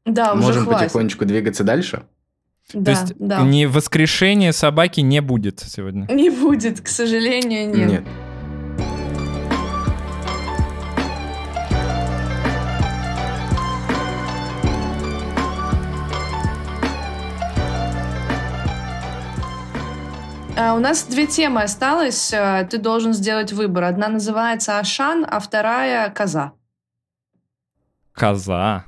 Да, уже Можем хватит. потихонечку двигаться дальше. Да, То есть да. не воскрешение собаки не будет сегодня. Не будет, к сожалению, нет. Нет. У нас две темы осталось. э, Ты должен сделать выбор. Одна называется Ашан, а вторая Коза. Коза.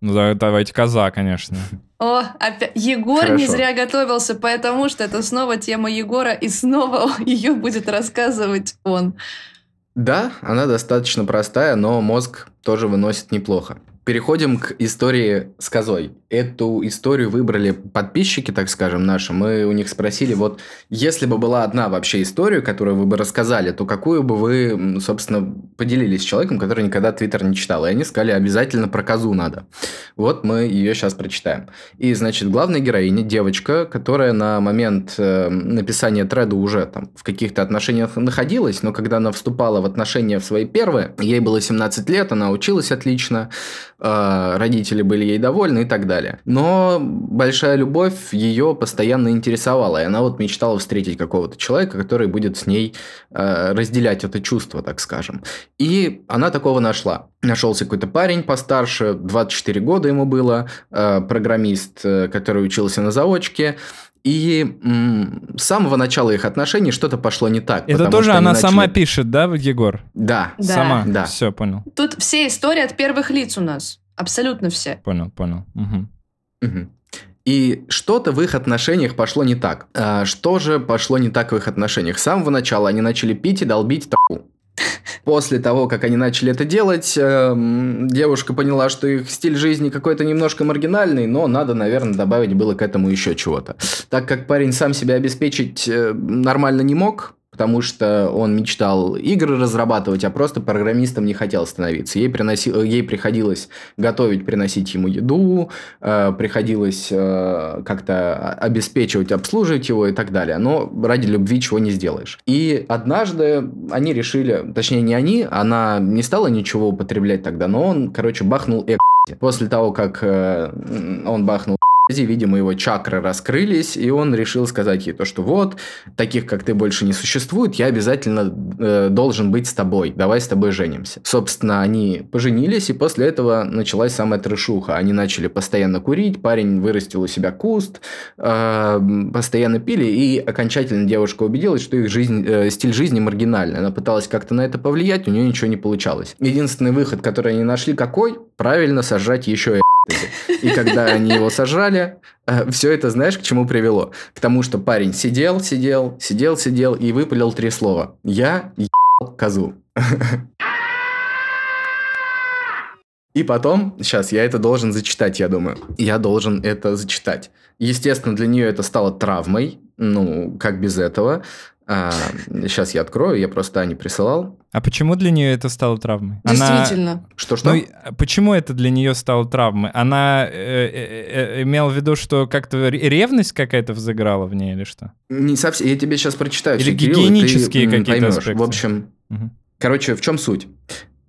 Ну да, давайте коза, конечно. О, опять. Егор не Хорошо. зря готовился, потому что это снова тема Егора, и снова ее будет рассказывать он. Да, она достаточно простая, но мозг тоже выносит неплохо. Переходим к истории с козой. Эту историю выбрали подписчики, так скажем, наши. Мы у них спросили, вот если бы была одна вообще история, которую вы бы рассказали, то какую бы вы, собственно, поделились с человеком, который никогда Твиттер не читал. И они сказали, обязательно про козу надо. Вот мы ее сейчас прочитаем. И, значит, главная героиня, девочка, которая на момент э, написания треда уже там в каких-то отношениях находилась, но когда она вступала в отношения в свои первые, ей было 17 лет, она училась отлично, э, родители были ей довольны и так далее. Но большая любовь ее постоянно интересовала, и она вот мечтала встретить какого-то человека, который будет с ней э, разделять это чувство, так скажем. И она такого нашла. Нашелся какой-то парень постарше, 24 года ему было, э, программист, э, который учился на заочке. И м, с самого начала их отношений что-то пошло не так. Это тоже она начали- сама пишет, да, Егор? Да. Да. Сама? Да. Все, понял. Тут все истории от первых лиц у нас. Абсолютно все. Понял, понял. Мгм. И что-то в их отношениях пошло не так. А что же пошло не так в их отношениях? С самого начала они начали пить и долбить траву. После того, как они начали это делать, эм, девушка поняла, что их стиль жизни какой-то немножко маргинальный, но надо, наверное, добавить было к этому еще чего-то. Так как парень сам себя обеспечить э, нормально не мог, потому что он мечтал игры разрабатывать, а просто программистом не хотел становиться. Ей, приноси- э, ей приходилось готовить, приносить ему еду, э, приходилось э, как-то обеспечивать, обслуживать его и так далее. Но ради любви чего не сделаешь. И однажды они решили, точнее не они, она не стала ничего употреблять тогда, но он, короче, бахнул экзи. После того, как э, он бахнул видимо, его чакры раскрылись, и он решил сказать ей то, что вот, таких, как ты, больше не существует, я обязательно э, должен быть с тобой, давай с тобой женимся. Собственно, они поженились, и после этого началась самая трешуха. Они начали постоянно курить, парень вырастил у себя куст, э, постоянно пили, и окончательно девушка убедилась, что их жизнь, э, стиль жизни маргинальный. Она пыталась как-то на это повлиять, у нее ничего не получалось. Единственный выход, который они нашли, какой? Правильно сожрать еще и когда они его сожрали, все это, знаешь, к чему привело? К тому, что парень сидел, сидел, сидел, сидел и выпалил три слова. Я ебал козу. И потом, сейчас я это должен зачитать, я думаю. Я должен это зачитать. Естественно, для нее это стало травмой. Ну, как без этого. А, сейчас я открою, я просто Ане присылал. А почему для нее это стало травмой? Она- Действительно. Что-что? Ну, и, а почему это для нее стало травмой? Она э, э, э, имела в виду, что как-то ре- ревность какая-то взыграла в ней или что? Не совсем. Я тебе сейчас прочитаю. Или ты, гигиенические какие-то поймешь. аспекты. В общем, Мгм. Короче, в чем суть?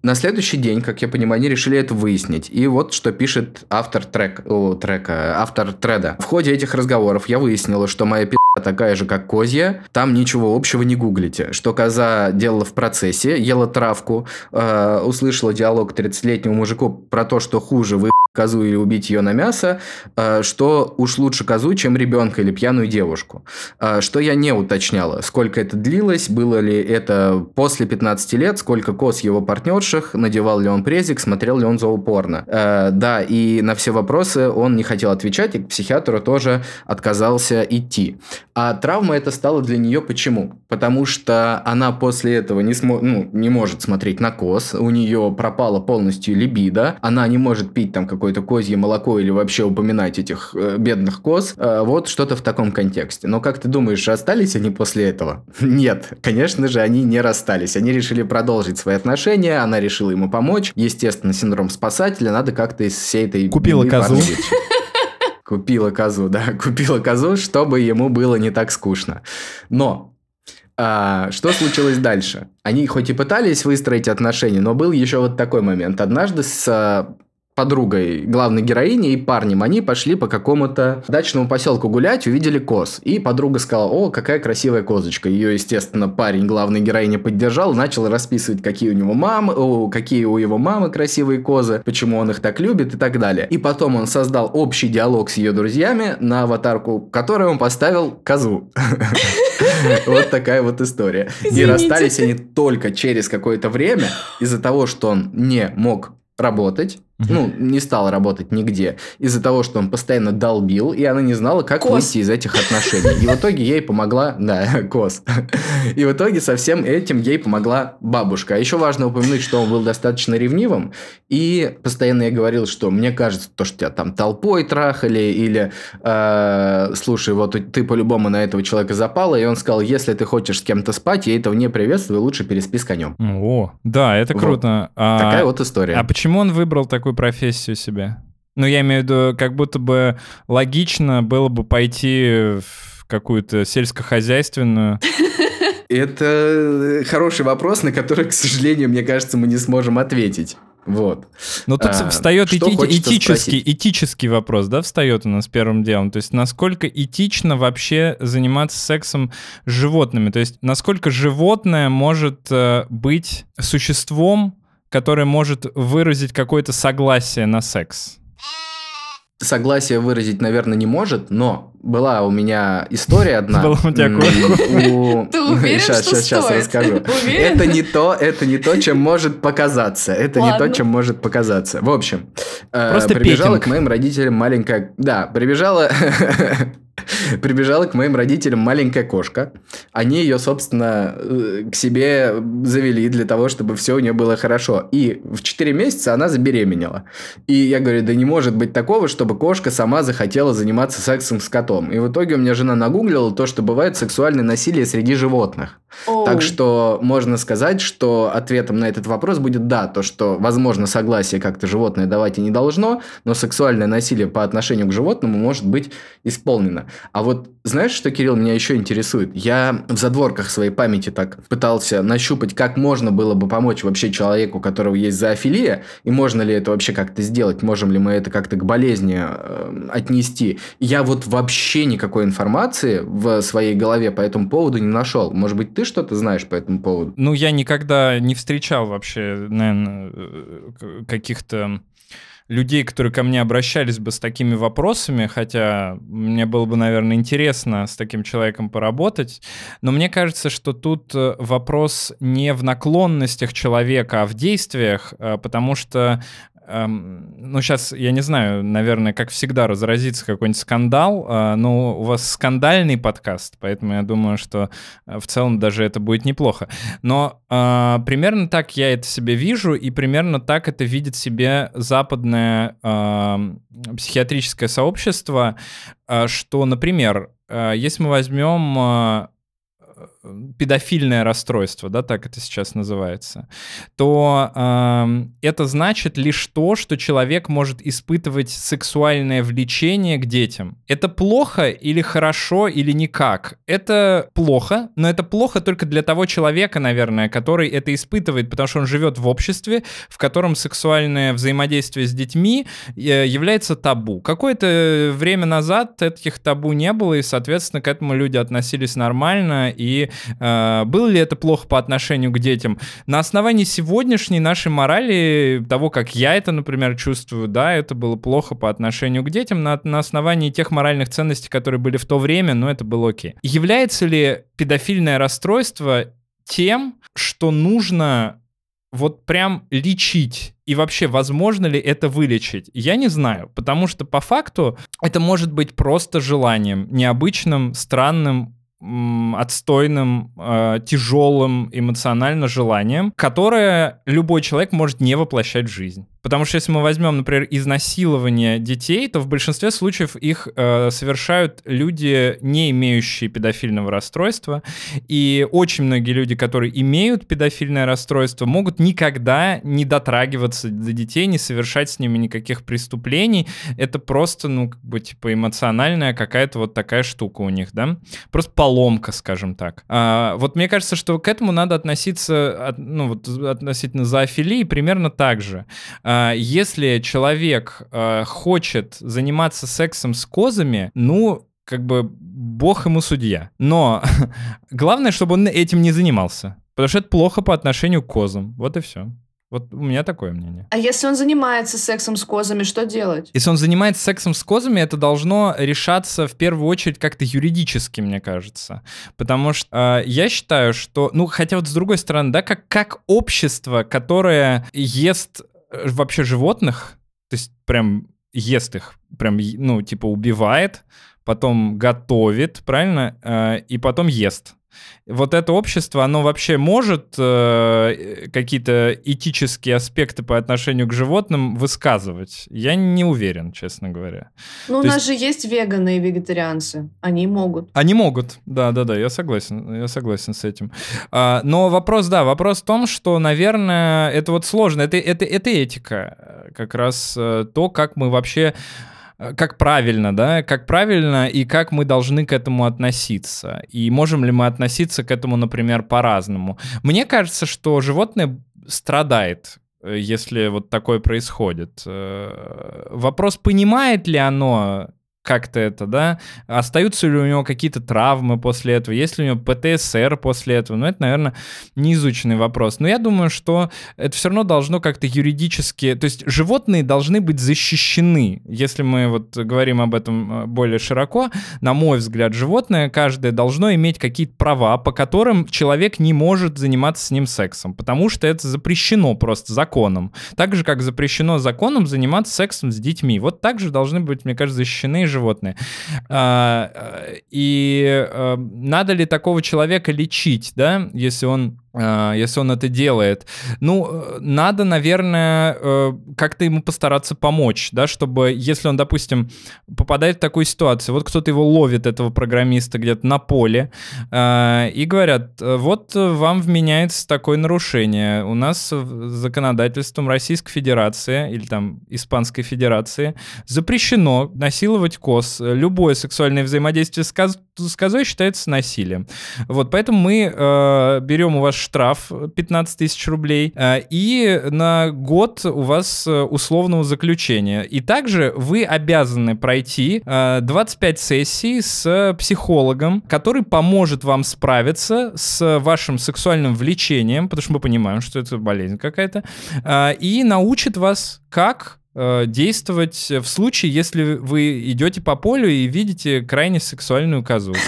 На следующий день, как я понимаю, они решили это выяснить. И вот что пишет автор трек, о, трека, автор треда. В ходе этих разговоров я выяснила, что моя пи*** такая же, как козья. Там ничего общего не гуглите. Что коза делала в процессе, ела травку, э, услышала диалог 30-летнего мужику про то, что хуже вы козу или убить ее на мясо, э, что уж лучше козу, чем ребенка или пьяную девушку. Э, что я не уточняла, сколько это длилось, было ли это после 15 лет, сколько коз его партнерших, надевал ли он презик, смотрел ли он зоопорно. Э, да, и на все вопросы он не хотел отвечать, и к психиатру тоже отказался идти. А травма это стала для нее почему? Потому что она после этого не, смо- ну, не может смотреть на коз, у нее пропала полностью либидо, она не может пить там какое-то козье молоко или вообще упоминать этих э, бедных коз. Э, вот что-то в таком контексте. Но как ты думаешь, расстались они после этого? Нет, конечно же, они не расстались. Они решили продолжить свои отношения, она решила ему помочь. Естественно, синдром спасателя, надо как-то из всей этой... Купила козу. Купила козу, да, купила козу, чтобы ему было не так скучно. Но а, что случилось дальше? Они хоть и пытались выстроить отношения, но был еще вот такой момент. Однажды с а, подругой главной героини и парнем, они пошли по какому-то дачному поселку гулять, увидели коз. И подруга сказала, о, какая красивая козочка. Ее, естественно, парень главной героини поддержал, начал расписывать, какие у него мамы, о, какие у его мамы красивые козы, почему он их так любит и так далее. И потом он создал общий диалог с ее друзьями на аватарку, которой он поставил козу. Вот такая вот история. И расстались они только через какое-то время из-за того, что он не мог работать, ну, не стал работать нигде, из-за того, что он постоянно долбил, и она не знала, как Кос. выйти из этих отношений. И в итоге ей помогла, да, Кос. И в итоге со всем этим ей помогла бабушка. А еще важно упомянуть, что он был достаточно ревнивым, и постоянно ей говорил, что мне кажется, то, что тебя там толпой трахали, или э, слушай, вот ты по-любому на этого человека запала, и он сказал, если ты хочешь с кем-то спать, я этого не приветствую, лучше переспи с конем. О, да, это Вот. круто. А- Такая вот история. А почему он выбрал такую профессию себе? Ну, я имею в виду, как будто бы логично было бы пойти в какую-то сельскохозяйственную. Это хороший вопрос, на который, к сожалению, мне кажется, мы не сможем ответить. Вот. Но тут А, встает эти- этический, спросить? этический вопрос, да, встает у нас первым делом. То есть, насколько этично вообще заниматься сексом с животными? То есть, насколько животное может э, быть существом, которое может выразить какое-то согласие на секс? Согласие выразить, наверное, не может, но была у меня история одна. Была у тебя у- Ты уверен, Щас, что щас стоит? расскажу. Уверен? Это не то, это не то, чем может показаться. Это не то, чем может показаться. В общем, э, Просто прибежала петинг. к моим родителям маленькая... Да, прибежала... Прибежала к моим родителям маленькая кошка. Они ее, собственно, э, к себе завели для того, чтобы все у нее было хорошо. И в 4 месяца она забеременела. И я говорю, да не может быть такого, чтобы кошка сама захотела заниматься сексом с котом. И в итоге у меня жена нагуглила то, что бывает сексуальное насилие среди животных. Оу. Так что можно сказать, что ответом на этот вопрос будет да, то, что, возможно, согласие как-то животное давать и не должно, но сексуальное насилие по отношению к животному может быть исполнено. А вот знаешь, что, Кирилл, меня еще интересует? Я в задворках своей памяти так пытался нащупать, как можно было бы помочь вообще человеку, у которого есть зоофилия, и можно ли это вообще как-то сделать, можем ли мы это как-то к болезни э, отнести. Я вот вообще никакой информации в своей голове по этому поводу не нашел. Может быть, ты что-то знаешь по этому поводу? Ну, я никогда не встречал вообще, наверное, каких-то людей, которые ко мне обращались бы с такими вопросами, хотя мне было бы, наверное, интересно с таким человеком поработать. Но мне кажется, что тут э, вопрос не в наклонностях человека, а в действиях, э, потому что эм, ну, сейчас, я не знаю, наверное, как всегда, разразится какой-нибудь скандал, э, но у вас скандальный подкаст, поэтому я думаю, что э, в целом даже это будет неплохо. Но э, примерно так я это себе вижу, и примерно так это видит себе западное э, психиатрическое сообщество, э, что, например, э, если мы возьмем педофильное расстройство, да, так это сейчас называется, то э, это значит лишь то, что человек может испытывать сексуальное влечение к детям. Это плохо или хорошо или никак? Это плохо, но это плохо только для того человека, наверное, который это испытывает, потому что он живет в обществе, в котором сексуальное взаимодействие с детьми э, является табу. Какое-то время назад этих табу не было, и, соответственно, к этому люди относились нормально, и э, было ли это плохо по отношению к детям. На основании сегодняшней нашей морали, того, как я это, например, чувствую, да, это было плохо по отношению к детям, на, на основании тех моральных ценностей, которые были в то время, но это было окей. Является ли педофильное расстройство тем, что нужно вот прям лечить? И вообще, возможно ли это вылечить? Я не знаю, потому что по факту это может быть просто желанием, необычным, странным, отстойным, э, тяжелым эмоционально желанием, которое любой человек может не воплощать в жизнь. Потому что если мы возьмем, например, изнасилование детей, то в большинстве случаев их э, совершают люди, не имеющие педофильного расстройства. И очень многие люди, которые имеют педофильное расстройство, могут никогда не дотрагиваться до детей, не совершать с ними никаких преступлений. Это просто, ну, как бы, типа, эмоциональная какая-то вот такая штука у них, да? Просто поломка, скажем так. А, вот мне кажется, что к этому надо относиться, ну, вот относительно зоофилии примерно так же а, если человек а, хочет заниматься сексом с козами, ну, как бы бог ему судья. Но главное, чтобы он этим не занимался. Потому что это плохо по отношению к козам. Вот и все. Вот у меня такое мнение. А если он занимается сексом с козами, что делать? Если он занимается сексом с козами, это должно решаться в первую очередь как-то юридически, мне кажется. Потому что э, я считаю, что, ну, хотя вот с другой стороны, да, как, как общество, которое ест вообще животных, то есть прям ест их, прям, ну, типа убивает, потом готовит, правильно, э, и потом ест вот это общество, оно вообще может э, какие-то этические аспекты по отношению к животным высказывать? Я не уверен, честно говоря. Ну, То у нас есть... же есть веганы и вегетарианцы. Они могут. Они могут, да-да-да, я согласен, я согласен с этим. А, но вопрос, да, вопрос в том, что, наверное, это вот сложно, это, это, это этика, как раз э, то, как мы вообще Э, как правильно, да, как правильно и как мы должны к этому относиться. И можем ли мы относиться к этому, например, по-разному. Мне кажется, что животное страдает э, если вот такое происходит. Э, вопрос, понимает ли оно как-то это, да, остаются ли у него какие-то травмы после этого, есть ли у него ПТСР после этого, ну, это, наверное, неизученный вопрос. Но я думаю, что это все равно должно как-то юридически, то есть животные должны быть защищены, если мы вот говорим об этом э, более широко, на мой взгляд, животное каждое должно иметь какие-то права, по которым человек не может заниматься с ним сексом, потому что это запрещено просто законом. Так же, как запрещено законом заниматься сексом с детьми. Вот так же должны быть, мне кажется, защищены животные. А, и а, надо ли такого человека лечить, да, если он если он это делает. Ну, надо, наверное, э, как-то ему постараться помочь, да, чтобы, если он, допустим, попадает в такую ситуацию, вот кто-то его ловит, этого программиста, где-то на поле, а, и говорят, вот вам вменяется такое нарушение. У нас законодательством Российской Федерации или там Испанской Федерации запрещено насиловать коз. Любое сексуальное взаимодействие с, коз, с козой считается насилием. Вот, поэтому мы э, берем у вас штраф 15 тысяч рублей, э, и на год у вас э, условного заключения. И также вы обязаны пройти 25 э, сессий с психологом, который поможет вам справиться с вашим сексуальным влечением, потому что мы понимаем, что это болезнь какая-то, и научит вас, как действовать в случае, если вы идете по полю и видите крайне сексуальную козу.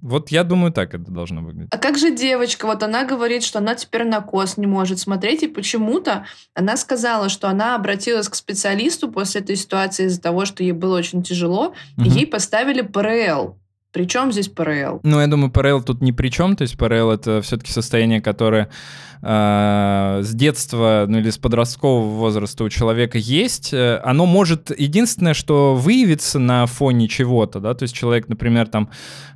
Вот я думаю, так это должно выглядеть. А как же девочка? Вот она говорит, что она теперь на кост не может смотреть, и почему-то она сказала, что она обратилась к специалисту после этой ситуации из-за того, что ей было очень тяжело, угу. и ей поставили ПРЛ. Причем здесь ПРЛ? Ну, я думаю, ПРЛ тут ни при чем. То есть ПРЛ это все-таки состояние, которое э, с детства, ну или с подросткового возраста у человека есть. Э, оно может единственное, что выявится на фоне чего-то, да, то есть человек, например, там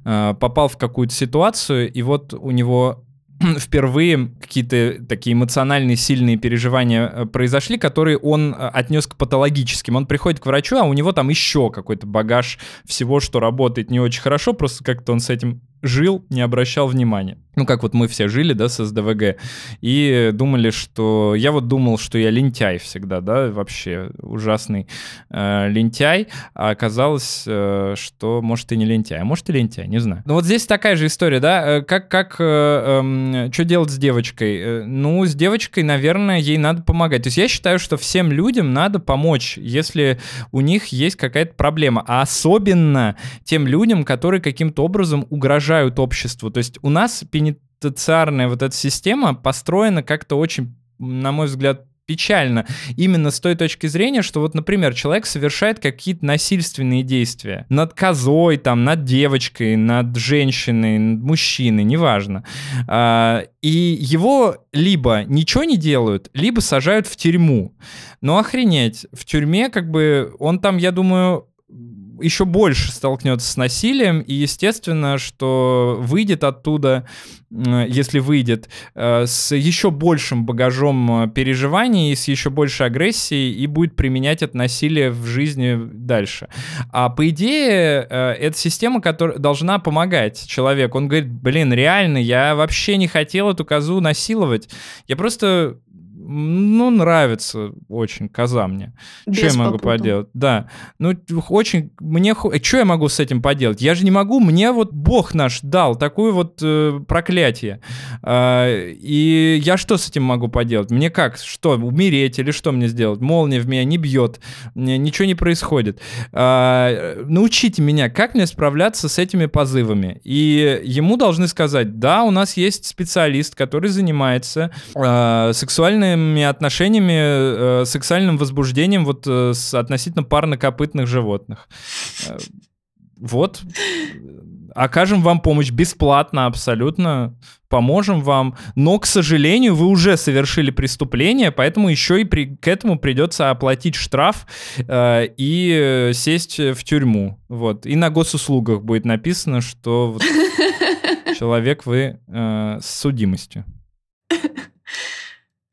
э, попал в какую-то ситуацию, и вот у него впервые какие-то такие эмоциональные сильные переживания произошли, которые он отнес к патологическим. Он приходит к врачу, а у него там еще какой-то багаж всего, что работает не очень хорошо, просто как-то он с этим жил, не обращал внимания ну, как вот мы все жили, да, с СДВГ, и думали, что... Я вот думал, что я лентяй всегда, да, вообще ужасный э, лентяй, а оказалось, э, что, может, и не лентяй, а может, и лентяй, не знаю. Ну, вот здесь такая же история, да, э, как, как э, э, что делать с девочкой? Э, ну, с девочкой, наверное, ей надо помогать. То есть я считаю, что всем людям надо помочь, если у них есть какая-то проблема, а особенно тем людям, которые каким-то образом угрожают обществу. То есть у нас пенитенциарная вот эта система построена как-то очень, на мой взгляд, печально. Именно с той точки зрения, что вот, например, человек совершает какие-то насильственные действия над козой, там, над девочкой, над женщиной, над мужчиной, неважно. А, и его либо ничего не делают, либо сажают в тюрьму. Ну, охренеть, в тюрьме как бы он там, я думаю, еще больше столкнется с насилием, и естественно, что выйдет оттуда, если выйдет, э, с еще большим багажом э, переживаний, с еще большей агрессией, и будет применять это насилие в жизни дальше. А по идее, э, это система, которая должна помогать человеку. Он говорит, блин, реально, я вообще не хотел эту козу насиловать. Я просто ну, нравится очень коза мне. Что я могу попуту. поделать? Да. Ну, очень... Мне... Что я могу с этим поделать? Я же не могу. Мне вот Бог наш дал такое вот э, проклятие. Э, и я что с этим могу поделать? Мне как? Что? Умереть или что мне сделать? Молния в меня не бьет. Мне ничего не происходит. Э, научите меня, как мне справляться с этими позывами. И ему должны сказать, да, у нас есть специалист, который занимается э, сексуальной сексуальными отношениями, э, сексуальным возбуждением вот э, с относительно парнокопытных животных. Э, вот, окажем вам помощь бесплатно абсолютно, поможем вам, но, к сожалению, вы уже совершили преступление, поэтому еще и при, к этому придется оплатить штраф э, и сесть в тюрьму. Вот. И на госуслугах будет написано, что вот, человек вы э, с судимостью.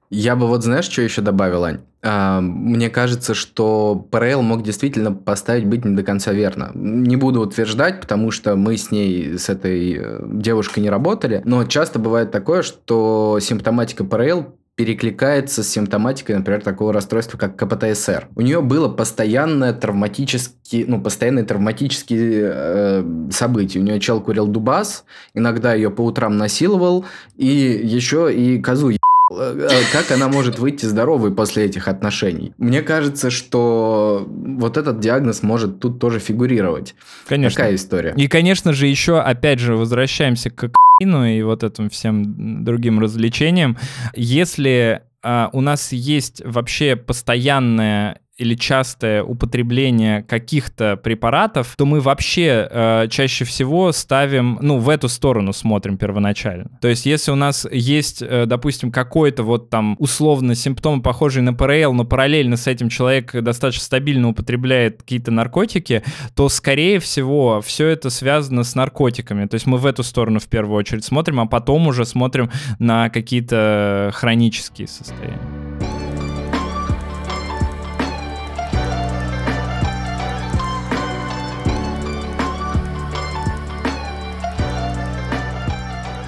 Я бы вот знаешь, что еще добавил, Ань? А, мне кажется, что ПРЛ мог действительно поставить быть не до конца верно. Не буду утверждать, потому что мы с ней, с этой э, девушкой не работали, но часто бывает такое, что симптоматика ПРЛ перекликается с симптоматикой, например, такого расстройства, как КПТСР. У нее было постоянное травматические, ну, постоянные травматические э, события. У нее чел курил дубас, иногда ее по утрам насиловал, и еще и козу Э, как она может выйти здоровой после этих отношений? Мне кажется, что вот этот диагноз может тут тоже фигурировать. Конечно. Такая история. И, конечно же, еще, опять же, возвращаемся к ну и вот этим всем другим развлечениям. Если а, у нас есть вообще постоянная или частое употребление каких-то препаратов, то мы вообще э, чаще всего ставим, ну, в эту сторону смотрим первоначально. То есть, если у нас есть, э, допустим, какой-то вот там условно симптом, похожий на ПРЛ, но параллельно с этим человек достаточно стабильно употребляет какие-то наркотики, то, скорее всего, все это связано с наркотиками. То есть, мы в эту сторону в первую очередь смотрим, а потом уже смотрим на какие-то хронические состояния.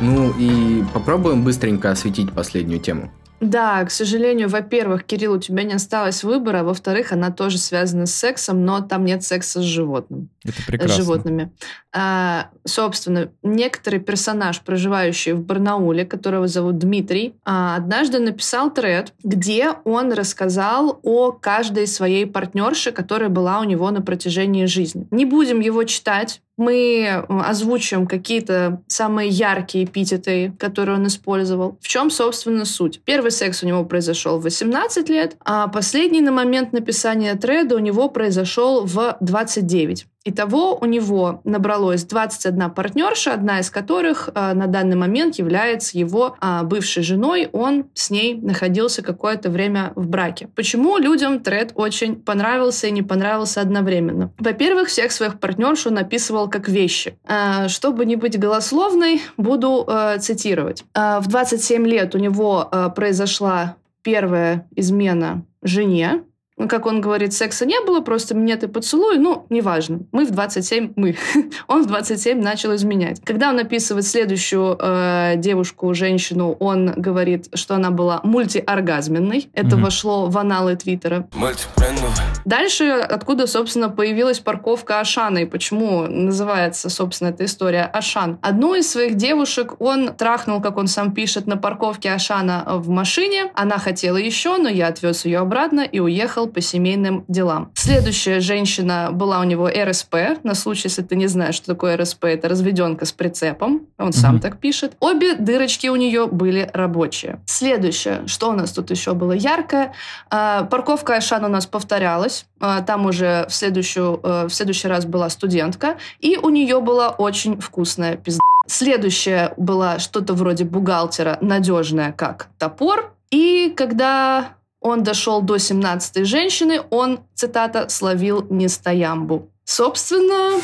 Ну и попробуем быстренько осветить последнюю тему. Да, к сожалению, во-первых, Кирилл, у тебя не осталось выбора, во-вторых, она тоже связана с сексом, но там нет секса с животным. Это прекрасно. С животными. А, собственно, некоторый персонаж, проживающий в Барнауле, которого зовут Дмитрий, а, однажды написал тред, где он рассказал о каждой своей партнерше, которая была у него на протяжении жизни. Не будем его читать, мы озвучим какие-то самые яркие эпитеты, которые он использовал. В чем, собственно, суть? Первый секс у него произошел в 18 лет, а последний на момент написания треда у него произошел в 29. Итого у него набралось 21 партнерша, одна из которых э, на данный момент является его э, бывшей женой. Он с ней находился какое-то время в браке. Почему людям тред очень понравился и не понравился одновременно? Во-первых, всех своих партнерш он описывал как вещи. Э, чтобы не быть голословной, буду э, цитировать. Э, в 27 лет у него э, произошла первая измена жене, как он говорит, секса не было, просто минет и поцелуй, ну, неважно. Мы в 27, мы, он в 27 начал изменять. Когда он описывает следующую э, девушку, женщину, он говорит, что она была мультиоргазменной. Это mm-hmm. вошло в аналы Твиттера. Дальше, откуда, собственно, появилась парковка Ашана и почему называется, собственно, эта история Ашан. Одну из своих девушек он трахнул, как он сам пишет, на парковке Ашана в машине. Она хотела еще, но я отвез ее обратно и уехал по семейным делам. Следующая женщина была у него РСП, на случай, если ты не знаешь, что такое РСП, это разведенка с прицепом, он сам так пишет. Обе дырочки у нее были рабочие. Следующее, что у нас тут еще было яркое, а, парковка Ашан у нас повторялась, а, там уже в, следующую, э, в следующий раз была студентка, и у нее была очень вкусная пизда. Следующее было что-то вроде бухгалтера, надежное как топор. И когда он дошел до 17 женщины, он, цитата, словил нестоямбу. Собственно,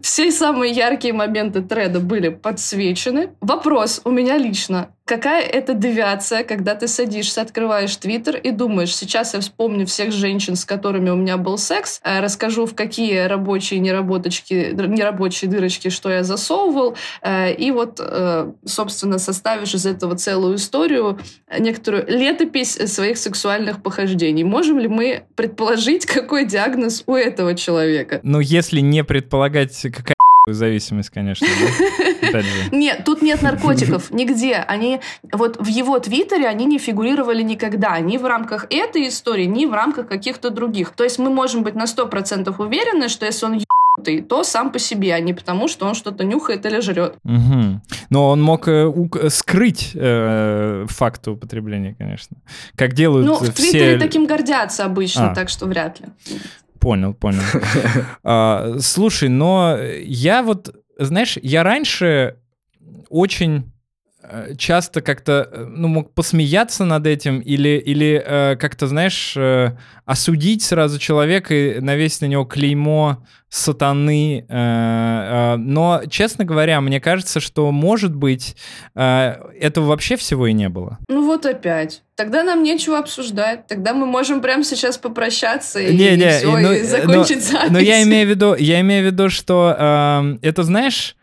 все самые яркие моменты треда были подсвечены. Вопрос у меня лично. Какая это девиация, когда ты садишься, открываешь Твиттер и думаешь, сейчас я вспомню всех женщин, с которыми у меня был секс, э, расскажу, в какие рабочие неработочки, нерабочие дырочки, что я засовывал, э, и вот, э, собственно, составишь из этого целую историю, некоторую летопись своих сексуальных похождений. Можем ли мы предположить, какой диагноз у этого человека? Ну, если не предполагать, какая зависимость, конечно. Нет, тут нет наркотиков нигде. Они вот в его твиттере они не фигурировали никогда, ни в рамках этой истории, ни в рамках каких-то других. То есть мы можем быть на сто процентов уверены, что если он ебанутый, то сам по себе, а не потому, что он что-то нюхает или жрет. Угу. Но он мог э, у- скрыть э, факт употребления, конечно. Как делают ну, все... в Твиттере таким гордятся обычно, а. так что вряд ли. Понял, понял. а, слушай, но я вот, знаешь, я раньше очень часто как-то э, ну, мог посмеяться над этим или, или э, как-то, знаешь, э, осудить сразу человека и навесить на него клеймо сатаны. Э, э, но, честно говоря, мне кажется, что, может быть, э, этого вообще всего и не было. Ну вот опять. Тогда нам нечего обсуждать. Тогда мы можем прямо сейчас попрощаться и, не, не, все, ну, и закончить но, запись. Но я имею в виду, я имею в виду, что э, это, знаешь,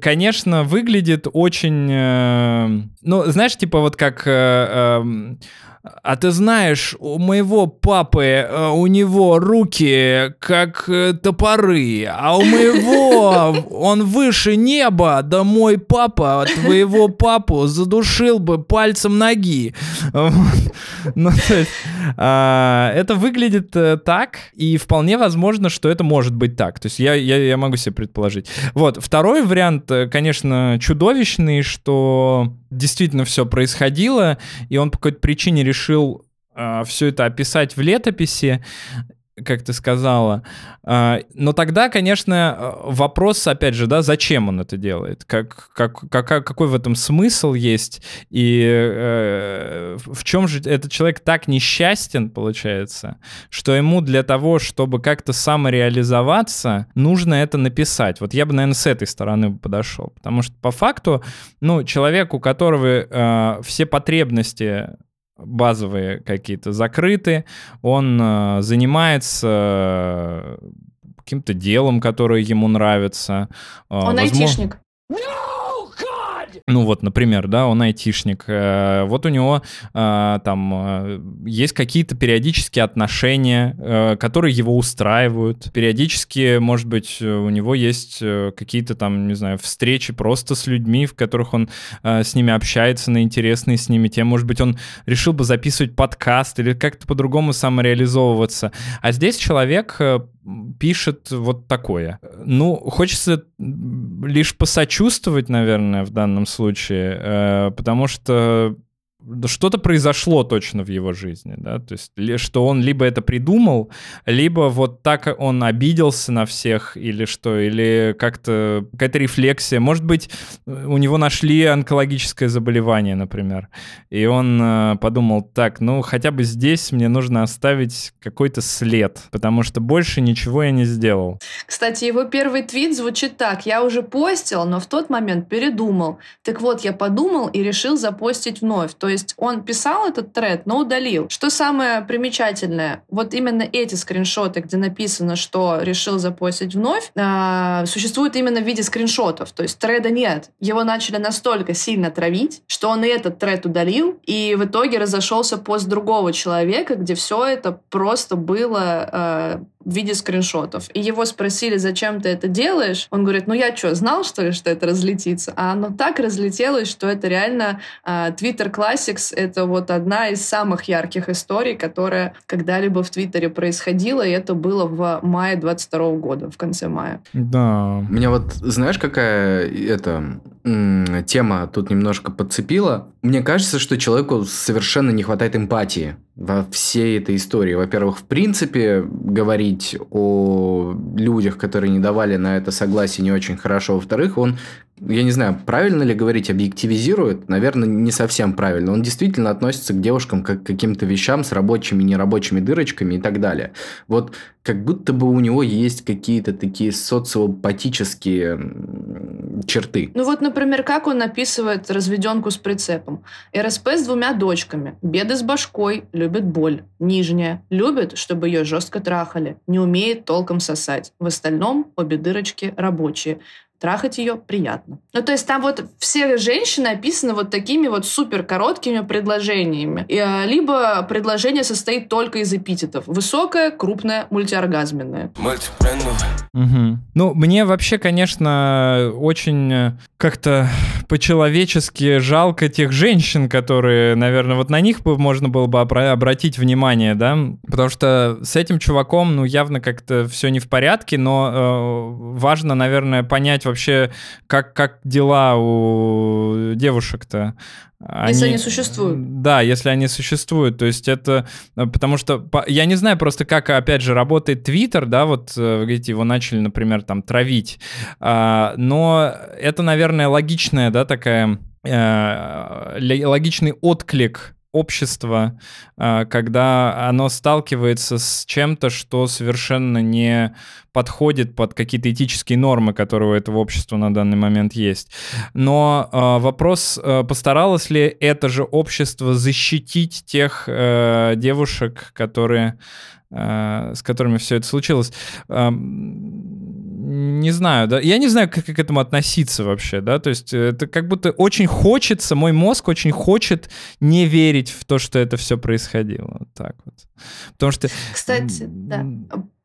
конечно, выглядит очень... Э, ну, знаешь, типа вот как... А ты знаешь, у моего папы, э, у него руки как э, топоры, а у моего он выше неба, да мой папа твоего папу задушил бы пальцем ноги. Ну, то есть, а, это выглядит э, так, и вполне возможно, что это может быть так. То есть я, я, я могу себе предположить. Вот, второй вариант, конечно, чудовищный, что действительно все происходило, и он по какой-то причине решил э, все это описать в летописи как ты сказала. А, но тогда, конечно, вопрос, опять же, да, зачем он это делает? Как, как, как, какой в этом смысл есть? И э, в чем же этот человек так несчастен, получается, что ему для того, чтобы как-то самореализоваться, нужно это написать. Вот я бы, наверное, с этой стороны подошел. Потому что по факту, ну, человек, у которого э, все потребности базовые какие-то закрыты, он э, занимается э, каким-то делом, которое ему нравится. Э, он Возможно... айтишник. Ну вот, например, да, он айтишник. Э, вот у него э, там э, есть какие-то периодические отношения, которые его устраивают. Периодически, может быть, у него есть какие-то там, не знаю, встречи просто с людьми, в которых он с ними общается на интересные с ними темы. Может быть, он решил бы записывать подкаст или как-то по-другому самореализовываться. А здесь человек пишет вот такое. Ну, хочется лишь посочувствовать, наверное, в данном случае, э, потому что что-то произошло точно в его жизни, да, то есть что он либо это придумал, либо вот так он обиделся на всех, или что, или как-то какая-то рефлексия. Может быть, у него нашли онкологическое заболевание, например, и он э, подумал, так, ну хотя бы здесь мне нужно оставить какой-то след, потому что больше ничего я не сделал. Кстати, его первый твит звучит так, я уже постил, но в тот момент передумал. Так вот, я подумал и решил запостить вновь. То есть есть он писал этот тред, но удалил. Что самое примечательное, вот именно эти скриншоты, где написано, что решил запостить вновь, э, существуют именно в виде скриншотов. То есть треда нет. Его начали настолько сильно травить, что он и этот тред удалил, и в итоге разошелся пост другого человека, где все это просто было э, в виде скриншотов. И его спросили, зачем ты это делаешь? Он говорит, ну я что, знал, что ли, что это разлетится? А оно так разлетелось, что это реально uh, Twitter Classics — это вот одна из самых ярких историй, которая когда-либо в Твиттере происходила, и это было в мае 22 года, в конце мая. Да. Меня вот, знаешь, какая это тема тут немножко подцепила? Мне кажется, что человеку совершенно не хватает эмпатии во всей этой истории. Во-первых, в принципе, говорить о людях, которые не давали на это согласие, не очень хорошо. Во-вторых, он я не знаю, правильно ли говорить, объективизирует, наверное, не совсем правильно. Он действительно относится к девушкам как к каким-то вещам с рабочими, нерабочими дырочками и так далее. Вот как будто бы у него есть какие-то такие социопатические черты. Ну вот, например, как он описывает разведенку с прицепом. РСП с двумя дочками. Беды с башкой, любит боль. Нижняя. Любит, чтобы ее жестко трахали. Не умеет толком сосать. В остальном обе дырочки рабочие трахать ее приятно. Ну, то есть там вот все женщины описаны вот такими вот супер короткими предложениями. И, а, либо предложение состоит только из эпитетов. Высокое, крупное, мультиоргазменное. Угу. Ну, мне вообще, конечно, очень э, как-то по-человечески жалко тех женщин, которые, наверное, вот на них бы можно было бы обратить внимание, да, потому что с этим чуваком, ну, явно как-то все не в порядке, но э, важно, наверное, понять вообще, как, как дела у девушек-то. Они, если они существуют. Да, если они существуют. То есть это... Э, потому что... Я не знаю просто, как, опять же, работает Твиттер, да, вот, э, вы говорите, его начали, например, там, травить. А, но это, наверное, логичная, да, такая... Э, логичный отклик общества, а, когда оно сталкивается с чем-то, что совершенно не подходит под какие-то этические нормы, которые у этого общества на данный момент есть. Но э, вопрос, э, постаралось ли это же общество защитить тех э, девушек, которые, э, с которыми все это случилось? Не знаю, да, я не знаю, как, как к этому относиться вообще, да, то есть это как будто очень хочется, мой мозг очень хочет не верить в то, что это все происходило, вот так вот, потому что... Кстати, да,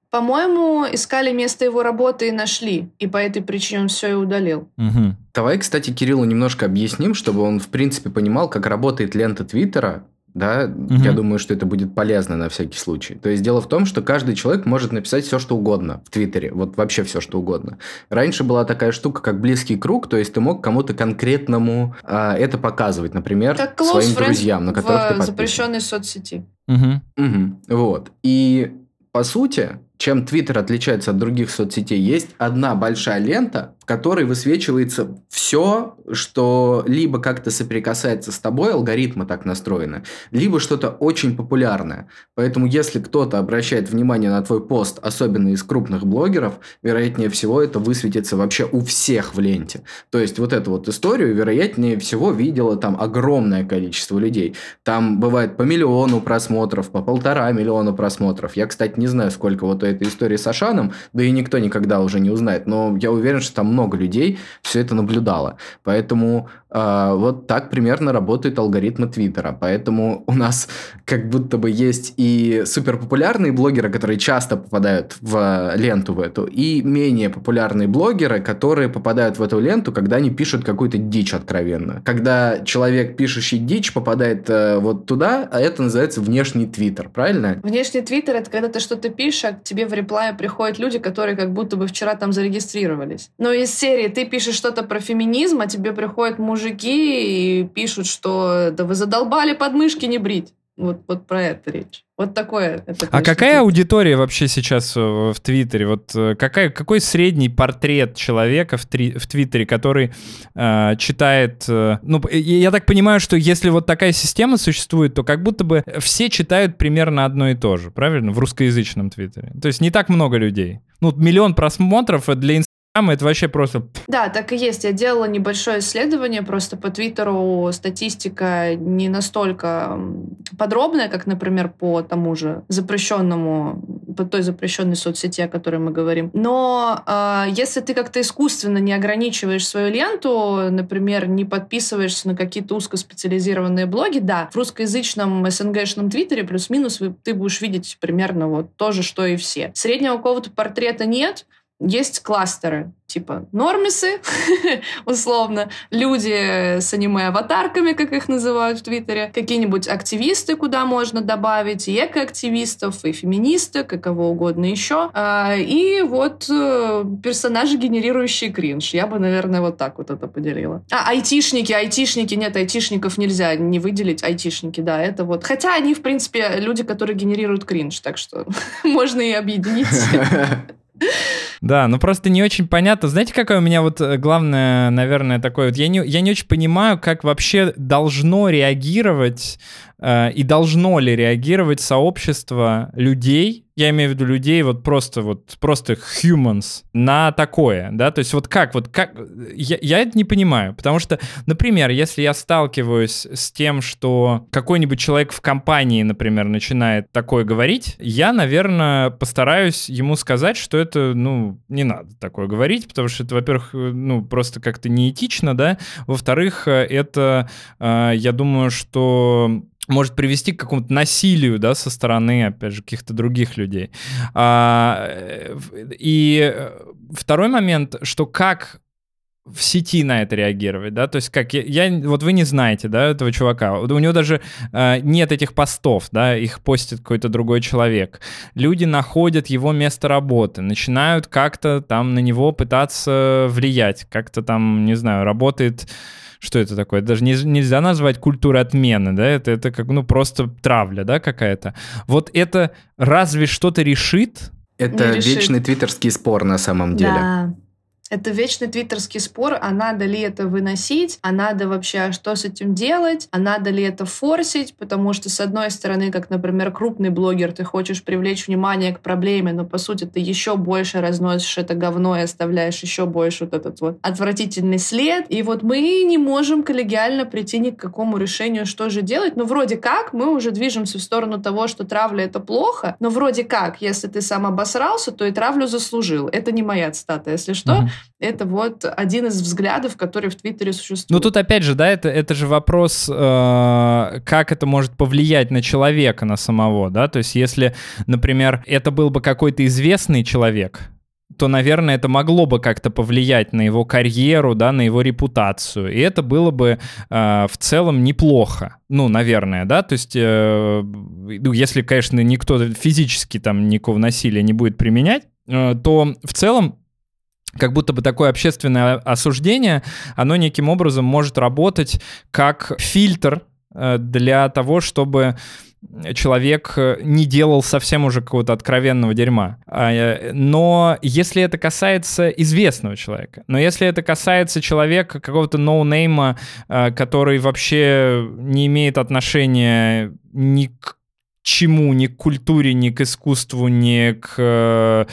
по-моему, искали место его работы и нашли, и по этой причине он все и удалил. Угу. Давай, кстати, Кириллу немножко объясним, чтобы он, в принципе, понимал, как работает лента Твиттера, да, угу. я думаю, что это будет полезно на всякий случай. То есть дело в том, что каждый человек может написать все, что угодно в Твиттере, вот вообще все, что угодно. Раньше была такая штука, как близкий круг, то есть ты мог кому-то конкретному а, это показывать, например, как своим друзьям, на которых в ты запрещенной соцсети. Угу. Угу. Вот. И по сути, чем Твиттер отличается от других соцсетей, есть одна большая лента, в которой высвечивается все, что либо как-то соприкасается с тобой, алгоритмы так настроены, либо что-то очень популярное. Поэтому если кто-то обращает внимание на твой пост, особенно из крупных блогеров, вероятнее всего это высветится вообще у всех в ленте. То есть вот эту вот историю, вероятнее всего, видело там огромное количество людей. Там бывает по миллиону просмотров, по полтора миллиона просмотров. Я, кстати, не знаю, сколько вот у этой истории с Ашаном, да и никто никогда уже не узнает, но я уверен, что там много людей все это наблюдало. Поэтому вот так примерно работают алгоритмы Твиттера. Поэтому у нас как будто бы есть и суперпопулярные блогеры, которые часто попадают в ленту в эту, и менее популярные блогеры, которые попадают в эту ленту, когда они пишут какую-то дичь откровенно. Когда человек, пишущий дичь, попадает э, вот туда, а это называется внешний Твиттер, правильно? Внешний Твиттер — это когда ты что-то пишешь, а к тебе в реплае приходят люди, которые как будто бы вчера там зарегистрировались. Но из серии ты пишешь что-то про феминизм, а тебе приходят мужики и пишут, что да вы задолбали подмышки не брить. Вот, вот про это речь. Вот такое. Это, а какая аудитория вообще сейчас в Твиттере? Вот э, какая, какой средний портрет человека в, три, в Твиттере, который э, читает... Э, ну, я так понимаю, что если вот такая система существует, то как будто бы все читают примерно одно и то же, правильно? В русскоязычном Твиттере. То есть не так много людей. Ну, миллион просмотров для это вообще просто... Да, так и есть. Я делала небольшое исследование, просто по Твиттеру статистика не настолько подробная, как, например, по тому же запрещенному, по той запрещенной соцсети, о которой мы говорим. Но э, если ты как-то искусственно не ограничиваешь свою ленту, например, не подписываешься на какие-то узкоспециализированные блоги, да, в русскоязычном СНГшном Твиттере плюс-минус ты будешь видеть примерно вот то же, что и все. Среднего какого-то портрета нет, есть кластеры, типа нормисы, условно, люди с аниме-аватарками, как их называют в Твиттере, какие-нибудь активисты, куда можно добавить, и экоактивистов, и феминисток, и кого угодно еще. А, и вот э, персонажи, генерирующие кринж. Я бы, наверное, вот так вот это поделила. А, айтишники, айтишники, нет, айтишников нельзя не выделить, айтишники, да, это вот. Хотя они, в принципе, люди, которые генерируют кринж, так что можно и объединить. Да, ну просто не очень понятно. Знаете, какое у меня вот э, главное, наверное, такое вот... Я не, я не очень понимаю, как вообще должно реагировать Э, и должно ли реагировать сообщество людей, я имею в виду людей вот просто вот просто humans на такое, да, то есть вот как вот как я, я это не понимаю, потому что, например, если я сталкиваюсь с тем, что какой-нибудь человек в компании, например, начинает такое говорить, я, наверное, постараюсь ему сказать, что это, ну, не надо такое говорить, потому что это, во-первых, ну просто как-то неэтично, да, во-вторых, э, это, э, я думаю, что может привести к какому-то насилию, да, со стороны, опять же, каких-то других людей. А, и второй момент, что как в сети на это реагировать, да, то есть как я, я вот вы не знаете, да, этого чувака, у него даже э, нет этих постов, да, их постит какой-то другой человек. Люди находят его место работы, начинают как-то там на него пытаться влиять, как-то там, не знаю, работает что это такое? Даже не, нельзя назвать культурой отмены, да, это, это как, ну, просто травля, да, какая-то. Вот это разве что-то решит? Это вечный твиттерский спор на самом деле. Да. Это вечный твиттерский спор, а надо ли это выносить, а надо вообще, а что с этим делать, а надо ли это форсить, потому что, с одной стороны, как, например, крупный блогер, ты хочешь привлечь внимание к проблеме, но, по сути, ты еще больше разносишь это говно и оставляешь еще больше вот этот вот отвратительный след. И вот мы не можем коллегиально прийти ни к какому решению, что же делать. Но вроде как мы уже движемся в сторону того, что травля — это плохо, но вроде как, если ты сам обосрался, то и травлю заслужил. Это не моя цитата, если что. Uh-huh. Это вот один из взглядов, который в Твиттере существует. Ну тут опять же, да, это, это же вопрос, э, как это может повлиять на человека, на самого, да, то есть если, например, это был бы какой-то известный человек, то, наверное, это могло бы как-то повлиять на его карьеру, да, на его репутацию. И это было бы э, в целом неплохо. Ну, наверное, да, то есть, э, ну, если, конечно, никто физически там никакого насилия не будет применять, э, то в целом как будто бы такое общественное осуждение, оно неким образом может работать как фильтр э, для того, чтобы человек э, не делал совсем уже какого-то откровенного дерьма. А, э, но если это касается известного человека, но если это касается человека, какого-то ноунейма, который вообще не имеет отношения ни к чему, ни к культуре, ни к искусству, ни к э,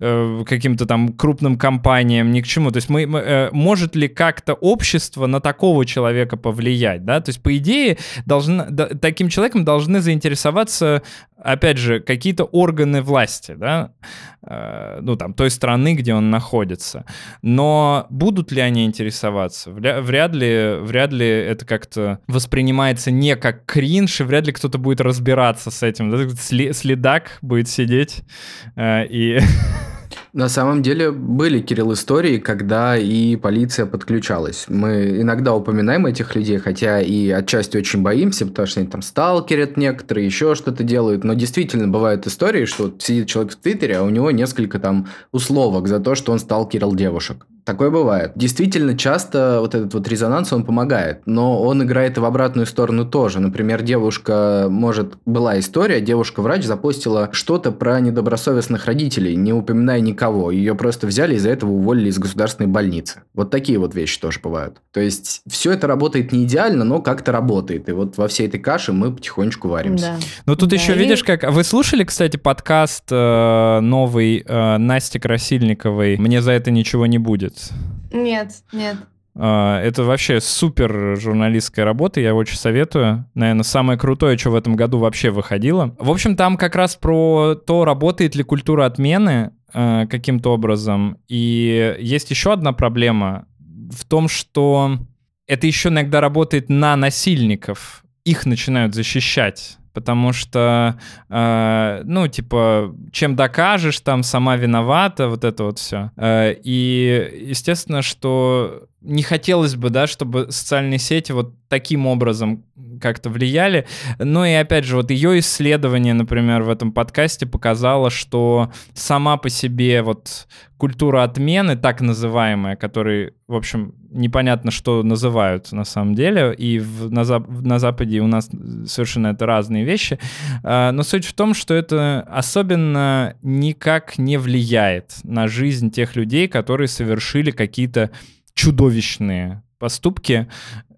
э, каким-то там крупным компаниям, ни к чему. То есть мы, мы, э, может ли как-то общество на такого человека повлиять, да? То есть по идее должны, да, таким человеком должны заинтересоваться опять же, какие-то органы власти, да, э, ну, там, той страны, где он находится. Но будут ли они интересоваться? Вряд ли, вряд ли это как-то воспринимается не как кринж, и вряд ли кто-то будет разбираться с этим. Да? Следак будет сидеть э, и... На самом деле были, Кирилл, истории, когда и полиция подключалась. Мы иногда упоминаем этих людей, хотя и отчасти очень боимся, потому что они там сталкерят некоторые, еще что-то делают. Но действительно бывают истории, что вот сидит человек в Твиттере, а у него несколько там условок за то, что он сталкерил девушек. Такое бывает. Действительно, часто вот этот вот резонанс, он помогает, но он играет и в обратную сторону тоже. Например, девушка, может, была история, девушка-врач запостила что-то про недобросовестных родителей, не упоминая никого. Ее просто взяли из-за этого уволили из государственной больницы. Вот такие вот вещи тоже бывают. То есть, все это работает не идеально, но как-то работает. И вот во всей этой каше мы потихонечку варимся. Да. Ну, тут да, еще, и... видишь, как... Вы слушали, кстати, подкаст э, новый э, Насти Красильниковой «Мне за это ничего не будет»? Нет, нет. А, это вообще супер журналистская работа, я очень советую. Наверное, самое крутое, что в этом году вообще выходило. В общем, там как раз про то, работает ли культура отмены э, каким-то образом. И есть еще одна проблема в том, что это еще иногда работает на насильников. Их начинают защищать потому что, э, ну, типа, чем докажешь, там сама виновата, вот это вот все. Э, и, естественно, что не хотелось бы, да, чтобы социальные сети вот таким образом как-то влияли. Но и опять же, вот ее исследование, например, в этом подкасте показало, что сама по себе вот культура отмены, так называемая, которой, в общем, непонятно, что называют на самом деле, и в, на, Зап на Западе у нас совершенно это разные вещи, а, но суть в том, что это особенно никак не влияет на жизнь тех людей, которые совершили какие-то чудовищные поступки,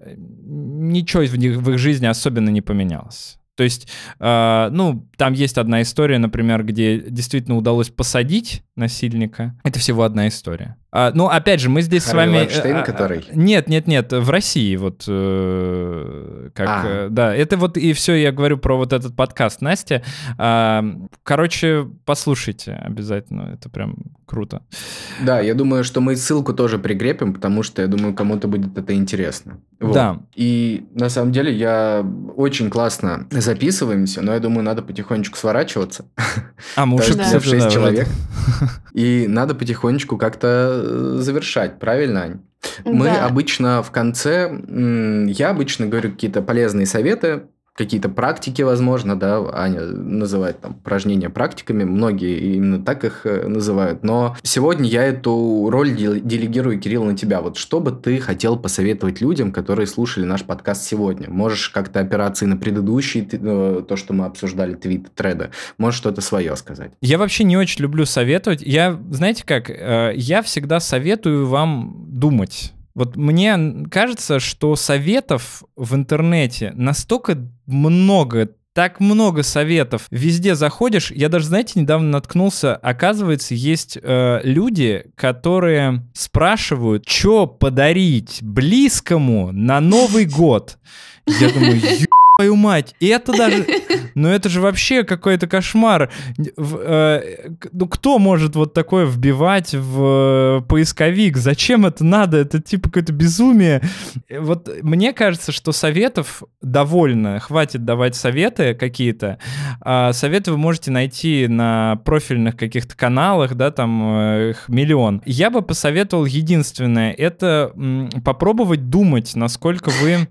ничего в, них, в их жизни особенно не поменялось. То есть, э, ну, там есть одна история, например, где действительно удалось посадить насильника. Это всего одна история. А, ну, опять же, мы здесь Харви с вами... Вайнштейн, а, который? Нет, нет, нет, в России вот э, как... А. Э, да, это вот и все, я говорю про вот этот подкаст Настя. А, короче, послушайте обязательно, это прям круто. Да, я думаю, что мы ссылку тоже прикрепим, потому что я думаю, кому-то будет это интересно. Вот. Да. И на самом деле я очень классно записываемся, но я думаю, надо потихонечку сворачиваться. А мы уже 56 человек. И надо потихонечку как-то Э, завершать, правильно, Ань? Мы да. обычно в конце, я обычно говорю какие-то полезные советы, какие-то практики, возможно, да, Аня называет там упражнения практиками, многие именно так их э, называют, но сегодня я эту роль делегирую, Кирилл, на тебя. Вот что бы ты хотел посоветовать людям, которые слушали наш подкаст сегодня? Можешь как-то операции на предыдущий, э, то, что мы обсуждали, твит, треды, можешь что-то свое сказать? Я вообще не очень люблю советовать. Я, знаете как, э, я всегда советую вам думать вот мне кажется, что советов в интернете настолько много, так много советов. Везде заходишь, я даже, знаете, недавно наткнулся, оказывается, есть э, люди, которые спрашивают, что подарить близкому на Новый год. Я думаю, твою мать, и это даже... Ну это же вообще какой-то кошмар. Э, ну кто может вот такое вбивать в э, поисковик? Зачем это надо? Это типа какое-то безумие. Вот мне кажется, что советов довольно. Хватит давать советы какие-то. А советы вы можете найти на профильных каких-то каналах, да, там э, их миллион. Я бы посоветовал единственное, это попробовать думать, насколько вы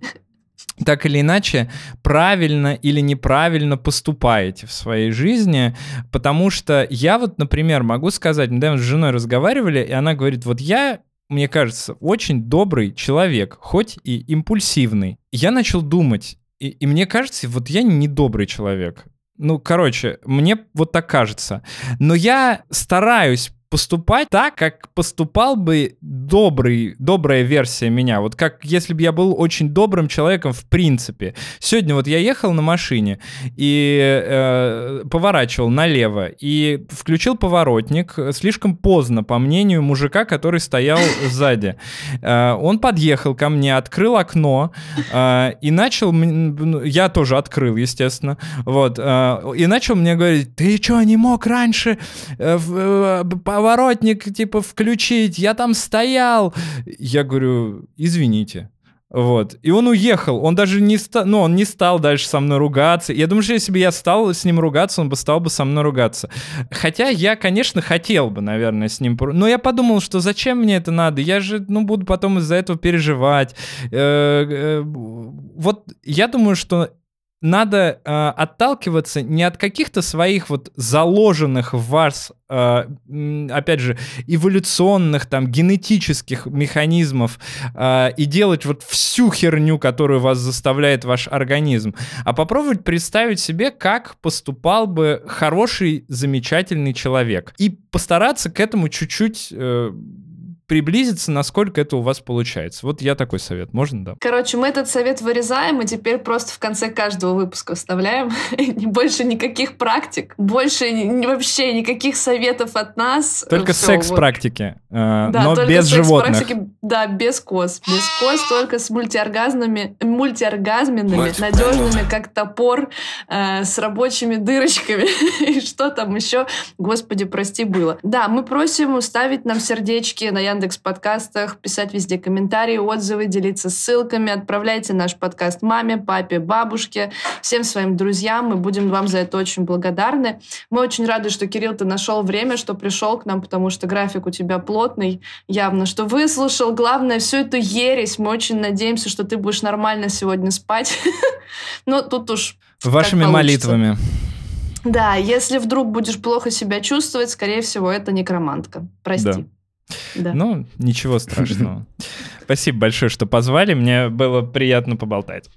так или иначе правильно или неправильно поступаете в своей жизни, потому что я вот, например, могу сказать, недавно с женой разговаривали, и она говорит, вот я мне кажется, очень добрый человек, хоть и импульсивный. Я начал думать, и, и мне кажется, вот я не добрый человек. Ну, короче, мне вот так кажется. Но я стараюсь поступать так, как поступал бы добрый, добрая версия меня. Вот как если бы я был очень добрым человеком в принципе. Сегодня вот я ехал на машине и э, поворачивал налево и включил поворотник слишком поздно, по мнению мужика, который стоял сзади. Э, он подъехал ко мне, открыл окно э, и начал... Ну, я тоже открыл, естественно. Вот. Э, и начал мне говорить, ты что, не мог раньше э, э, поворотник, типа, включить, я там стоял. Я говорю, извините. Вот. И он уехал. Он даже не стал, ну, он не стал дальше со мной ругаться. Я думаю, что если бы я стал с ним ругаться, он бы стал бы со мной ругаться. Хотя я, конечно, хотел бы, наверное, с ним... Но я подумал, что зачем мне это надо? Я же, ну, буду потом из-за этого переживать. Э, э, вот я думаю, что надо э, отталкиваться не от каких-то своих вот заложенных в вас, э, опять же, эволюционных, там, генетических механизмов э, и делать вот всю херню, которую вас заставляет ваш организм, а попробовать представить себе, как поступал бы хороший, замечательный человек. И постараться к этому чуть-чуть э, приблизиться, насколько это у вас получается. Вот я такой совет. Можно, да? Короче, мы этот совет вырезаем и теперь просто в конце каждого выпуска вставляем. больше никаких практик, больше вообще никаких советов от нас. Только секс-практики, э, да, но без животных. Да, без коз. Без коз, только с мультиоргазмами, мультиоргазменными, надежными, как топор, э, с рабочими дырочками. и что там еще, господи, прости, было. Да, мы просим ставить нам сердечки на Яндекс подкастах, писать везде комментарии, отзывы, делиться ссылками. Отправляйте наш подкаст маме, папе, бабушке, всем своим друзьям. Мы будем вам за это очень благодарны. Мы очень рады, что, Кирилл, ты нашел время, что пришел к нам, потому что график у тебя плотный, явно, что выслушал. Главное, всю эту ересь. Мы очень надеемся, что ты будешь нормально сегодня спать. Но тут уж Вашими молитвами. Да, если вдруг будешь плохо себя чувствовать, скорее всего, это некромантка. Прости. Да. Да. Ну, ничего страшного. Спасибо большое, что позвали. Мне было приятно поболтать.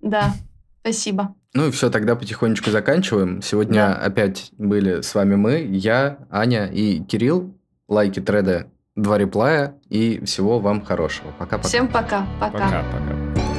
Да, спасибо. Ну и все, тогда потихонечку заканчиваем. Сегодня да. опять были с вами мы, я, Аня и Кирилл. Лайки треда, два реплая и всего вам хорошего. Пока-пока. Всем пока. Пока. Пока-пока.